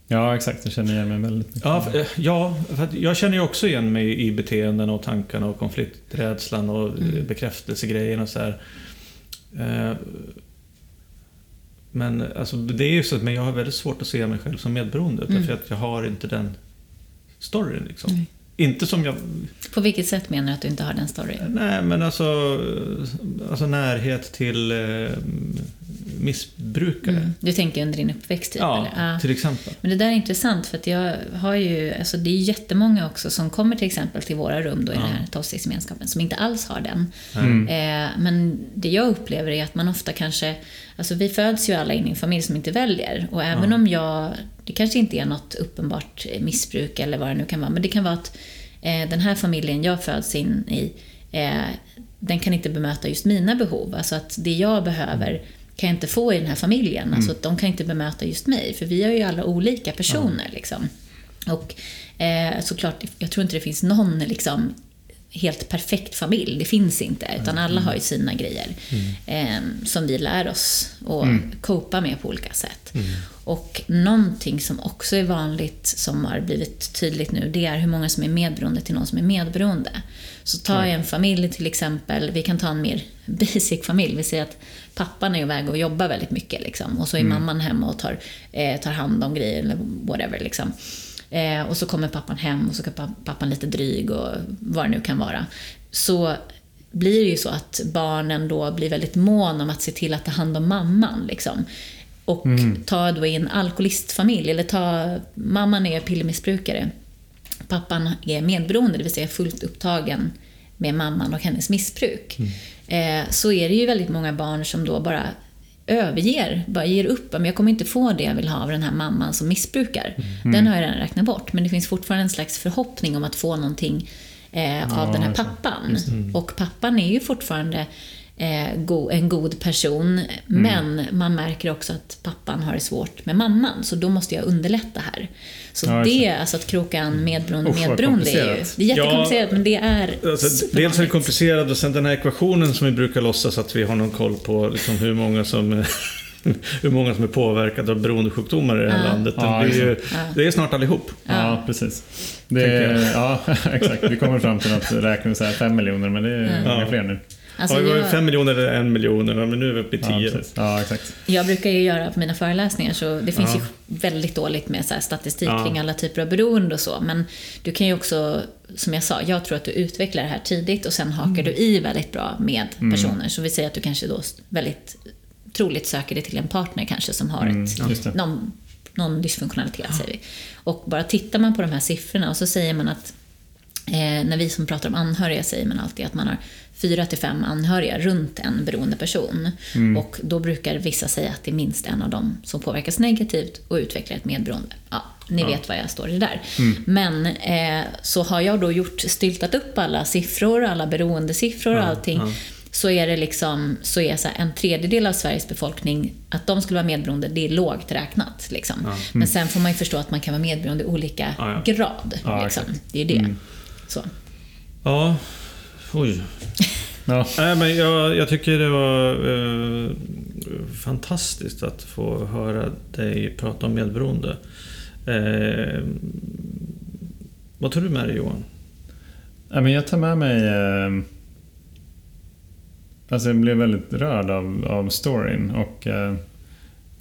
Ja, exakt. Jag känner igen mig väldigt mycket.
Ja, för, eh, ja, för jag känner ju också igen mig i beteenden och tankarna och konflikträdslan och mm. bekräftelsegrejen och så här. Eh, Men alltså, det är ju så att men jag har väldigt svårt att se mig själv som medberoende
Mm.
därför att jag har inte den storyn liksom.
Nej.
Inte som jag...
På vilket sätt menar du att du inte har den storyn?
Nej, men alltså, alltså närhet till eh, missbrukare.
Mm. Du tänker under din uppväxt? Typ,
Ja,
eller? Ja.
till exempel.
Men det där är intressant för att jag har ju, alltså det är jättemånga också som kommer till exempel till våra rum då i
Ja.
den här tolvstegsgemenskapen som inte alls har den.
Mm.
Eh, men det jag upplever är att man ofta kanske, alltså vi föds ju alla in i en familj som inte väljer och även om jag, det kanske inte är något uppenbart missbruk eller vad det nu kan vara, men det kan vara att eh, den här familjen jag föds in i, eh, den kan inte bemöta just mina behov. Alltså att det jag behöver kan jag inte få i den här familjen. Alltså att de kan inte bemöta just mig, för vi är ju alla olika personer. Liksom. Och eh, såklart, jag tror inte det finns någon liksom, helt perfekt familj. Det finns inte, utan alla har ju sina grejer. Eh, som vi lär oss att copa med på olika sätt. Och någonting som också är vanligt, som har blivit tydligt nu, det är hur många som är medberoende till någon som är medberoende. Så jag en familj till exempel, vi kan ta en mer <laughs> basic familj. Vi säger att pappan är iväg och jobbar väldigt mycket liksom, och så är mamman hemma och tar, eh, tar hand om grejer eller whatever. Liksom. Eh, och så kommer pappan hem och så är pa- pappan lite dryg och vad det nu kan vara. Så blir det ju så att barnen då blir väldigt mån om att se till att ta hand om mamman. Liksom. Och ta då i en alkoholistfamilj, eller ta, mamman är pillermissbrukare, pappan är medberoende, det vill säga fullt upptagen med mamman och hennes missbruk. Eh, så är det ju väldigt många barn som då bara överger, bara ger upp. Men jag kommer inte få det jag vill ha av den här mamman som missbrukar. Den har jag redan räknat bort, men det finns fortfarande en slags förhoppning om att få någonting eh, av
Ja,
den här pappan. Och pappan är ju fortfarande en god person, men man märker också att pappan har det svårt med mamman, så då måste jag underlätta här. Så
Ja,
det, alltså att kroka an medberoende
Usch, vad
medberoende, är ju,
komplicerat.
det är jättekomplicerat,
Ja,
men det är
Alltså, dels är det komplicerat och sen den här ekvationen som vi brukar låtsas att vi har någon koll på, liksom hur många som <laughs> hur många som är påverkade av beroendesjukdomar i det här
Ja.
landet.
Ja,
det, blir ju,
Ja.
det är snart allihop.
Ja, precis. Det, ja, <laughs> exakt. Vi kommer fram till att räkna med så här fem miljoner, men det är
Ja.
många fler nu.
Alltså,
ja, var
jag-
fem miljoner eller en miljon, men nu är vi uppe i
Ja,
tio.
precis. ja, exakt.
Jag brukar ju göra på mina föreläsningar, så det finns
Ja.
ju väldigt dåligt med så här statistik
Ja.
kring alla typer av beroende och så. Men du kan ju också, som jag sa, jag tror att du utvecklar det här tidigt och sen hakar du i väldigt bra med personer. Så vi säger att du kanske då väldigt troligt söker dig till en partner kanske som har
Mm,
ett, någon, någon dysfunktionalitet, säger vi. Och bara tittar man på de här siffrorna och så säger man att Eh, när vi som pratar om anhöriga säger man alltid att man har fyra till fem anhöriga runt en beroende person.
Mm.
Och då brukar vissa säga att det är minst en av dem som påverkas negativt och utvecklar ett medberoende. Ja, ni
Ja.
vet vad jag står i där. Men eh, så har jag då gjort, styltat upp alla siffror, alla beroendesiffror och
Ja,
allting.
ja.
Så är det liksom, så är så en tredjedel av Sveriges befolkning, att de skulle vara medberoende, det är lågt räknat. Liksom.
Ja.
Men sen får man ju förstå att man kan vara medberoende i olika grad. Liksom. Det är det.
Mm.
Så.
Ja, oj.
Ja. <laughs>
Nej, men jag, jag tycker det var eh, fantastiskt att få höra dig prata om medberoende. Eh, vad tar du med dig Johan?
Ja, men jag tar med mig... Eh, alltså jag blev väldigt rörd av, av storyn och eh,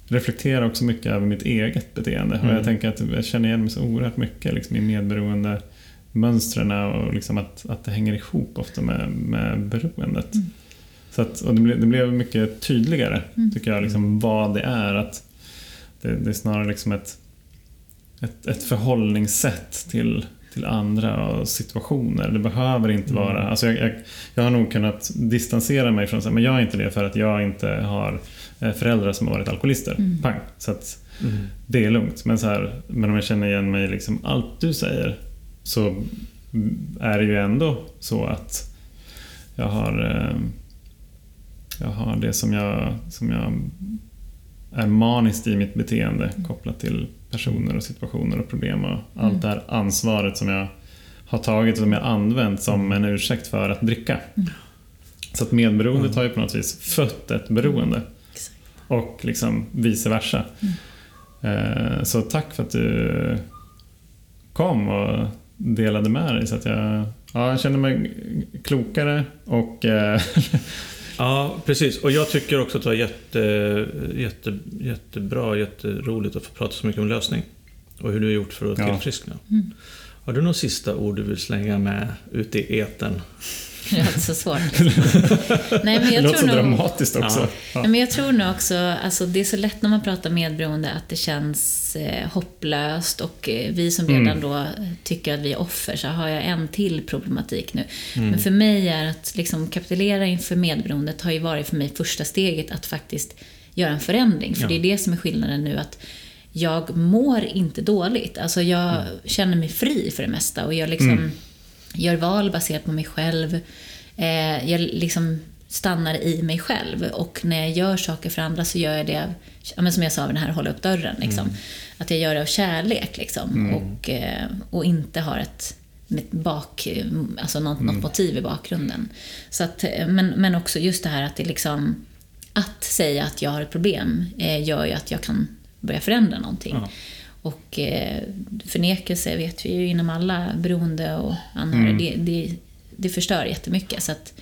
reflekterar också mycket över mitt eget beteende. Och
Mm.
jag tänker att jag känner igen mig så oerhört mycket liksom, i medberoende mönstren och liksom att, att det hänger ihop ofta med, med beroendet.
Mm.
Så att, och det, blev, det blev mycket tydligare,
Mm.
tycker jag, liksom, vad det är. Att det, det är snarare liksom ett, ett, ett förhållningssätt till, till andra och situationer. Det behöver inte
Mm.
vara... Alltså jag, jag, jag har nog kunnat distansera mig från så här, men jag är inte det för att jag inte har eh, föräldrar som har varit alkoholister.
Mm.
Pang. Så att det är lugnt. Men, så här, men om jag känner igen mig liksom allt du säger så är det ju ändå så att jag har, eh, jag har det som jag, som jag är maniskt i mitt beteende kopplat till personer och situationer och problem och allt
Mm.
det här ansvaret som jag har tagit och som jag använt som en ursäkt för att dricka.
Mm.
Så att medberoendet har ju på något vis fött ett beroende.
Exakt.
Och liksom vice versa. Eh, Så tack för att du kom och delade med dig. Så att jag, ja, jag känner mig klokare och eh, <laughs>
Ja, precis. Och jag tycker också att det var jätte, jätte, jättebra, jätteroligt att få prata så mycket om lösning. Och hur du har gjort för att
Ja.
tillfriskna.
Mm.
Har du några sista ord du vill slänga med ute i etern?
Det är så svårt. <laughs> Nej, men
det
jag
låter så
tror nog...
dramatiskt också.
Ja.
Ja.
Nej, men jag tror nog också, alltså det är så lätt när man pratar medberoende att det känns eh, hopplöst och eh, vi som redan
Mm.
då tycker att vi är offer, så har jag en till problematik nu.
Mm.
Men för mig är att liksom kapitulera inför medberoendet har ju varit för mig första steget att faktiskt göra en förändring. För
Ja.
det är det som är skillnaden nu att jag mår inte dåligt. Alltså jag
Mm.
känner mig fri för det mesta och jag liksom
Mm.
Gör val baserat på mig själv. Eh, jag liksom stannar i mig själv och när jag gör saker för andra så gör jag det men som jag sa, den här hålla upp dörren. Liksom. Att jag gör det av kärlek liksom, och, eh, och inte har ett med ett bak, alltså något, något motiv i bakgrunden. Så att, eh, men, men också just det här att det liksom att säga att jag har ett problem eh, gör ju att jag kan börja förändra någonting.
Ja.
Och eh, förnekelse vet vi ju inom alla beroende och anhöriga,
Mm.
det, det, det förstör jättemycket. Så att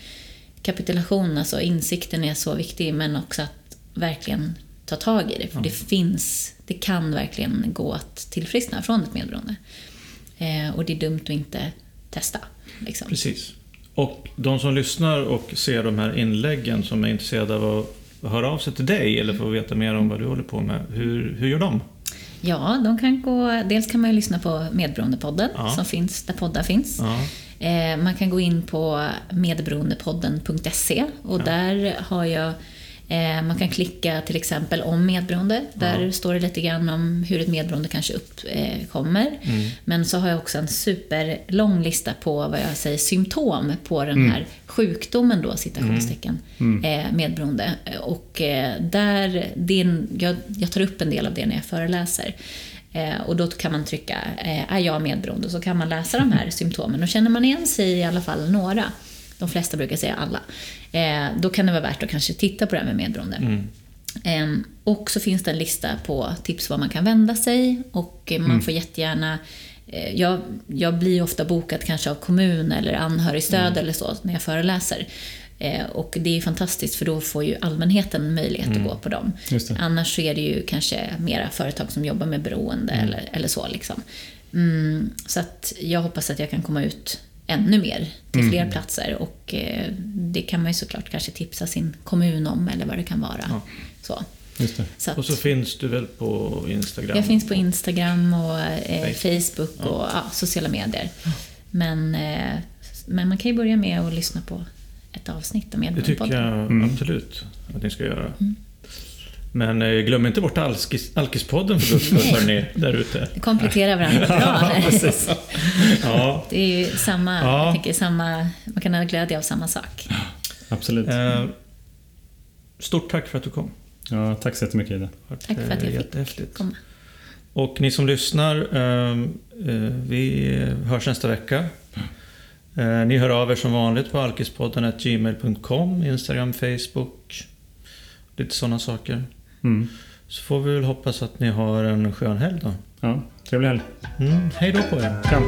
kapitulation, alltså insikten är så viktig, men också att verkligen ta tag i det. För det finns, det kan verkligen gå att tillfriskna från ett medberoende. Eh, och det är dumt att inte testa. Liksom.
Precis. Och de som lyssnar och ser de här inläggen som är intresserade av att höra av sig till dig eller få veta mer om vad du håller på med, hur, hur gör de?
Ja, de kan gå, dels kan man ju lyssna på Medberoendepodden
Ja.
som finns där poddar finns.
Ja.
Eh, man kan gå in på medberoendepodden.se och där har jag man kan klicka till exempel om medberoende. Där står det lite grann om hur ett medberoende kanske uppkommer.
Mm.
Men så har jag också en superlång lista på vad jag säger symptom på den här sjukdomen då, citationstecken, eh, medberoende. Och eh, där, en, jag, jag tar upp en del av det när jag föreläser. Eh, och då kan man trycka eh, är jag medberoende? Så kan man läsa de här <laughs> symptomen. Och känner man igen sig i alla fall några, de flesta brukar säga alla, eh, då kan det vara värt att kanske titta på det här med medberoende.
Mm.
Ehm, och så finns det en lista på tips var man kan vända sig och eh, man får jättegärna eh, jag, jag blir ofta bokad kanske av kommun eller anhörigstöd eller så när jag föreläser. Eh, och det är fantastiskt för då får ju allmänheten möjlighet att gå på dem. Annars så är det ju kanske mera företag som jobbar med beroende eller, eller så. Liksom. Mm, så att jag hoppas att jag kan komma ut ännu mer till fler platser och eh, det kan man ju såklart kanske tipsa sin kommun om eller vad det kan vara.
Ja.
Så.
Just det.
Så att,
Och så finns du väl på Instagram?
jag finns på Instagram och eh,
Facebook.
Och ja, sociala medier. Men, eh, men man kan ju börja med att lyssna på ett avsnitt av
Det tycker jag
Mm.
absolut att ni ska göra.
Mm.
Men eh, glöm inte bort alkis, Alkispodden för guds skull, hörni, där ute.
Det kompletterar varandra <laughs> bra. <laughs>
Ja,
Det är ju samma,
Ja.
jag tänker, samma, man kan ha glädje av samma sak.
Absolut.
eh, stort tack för att du kom.
Ja, tack så jättemycket Ida.
Tack för att jag fick komma.
Och ni som lyssnar, eh, eh, vi hörs nästa vecka. Eh, ni hör av er som vanligt på alkispodden gmail.com, Instagram, Facebook, lite sådana saker.
Mm.
Så får vi väl hoppas att ni har en skön helg då.
Ja, trevlig helg.
Mm, hej då på er!
Kram.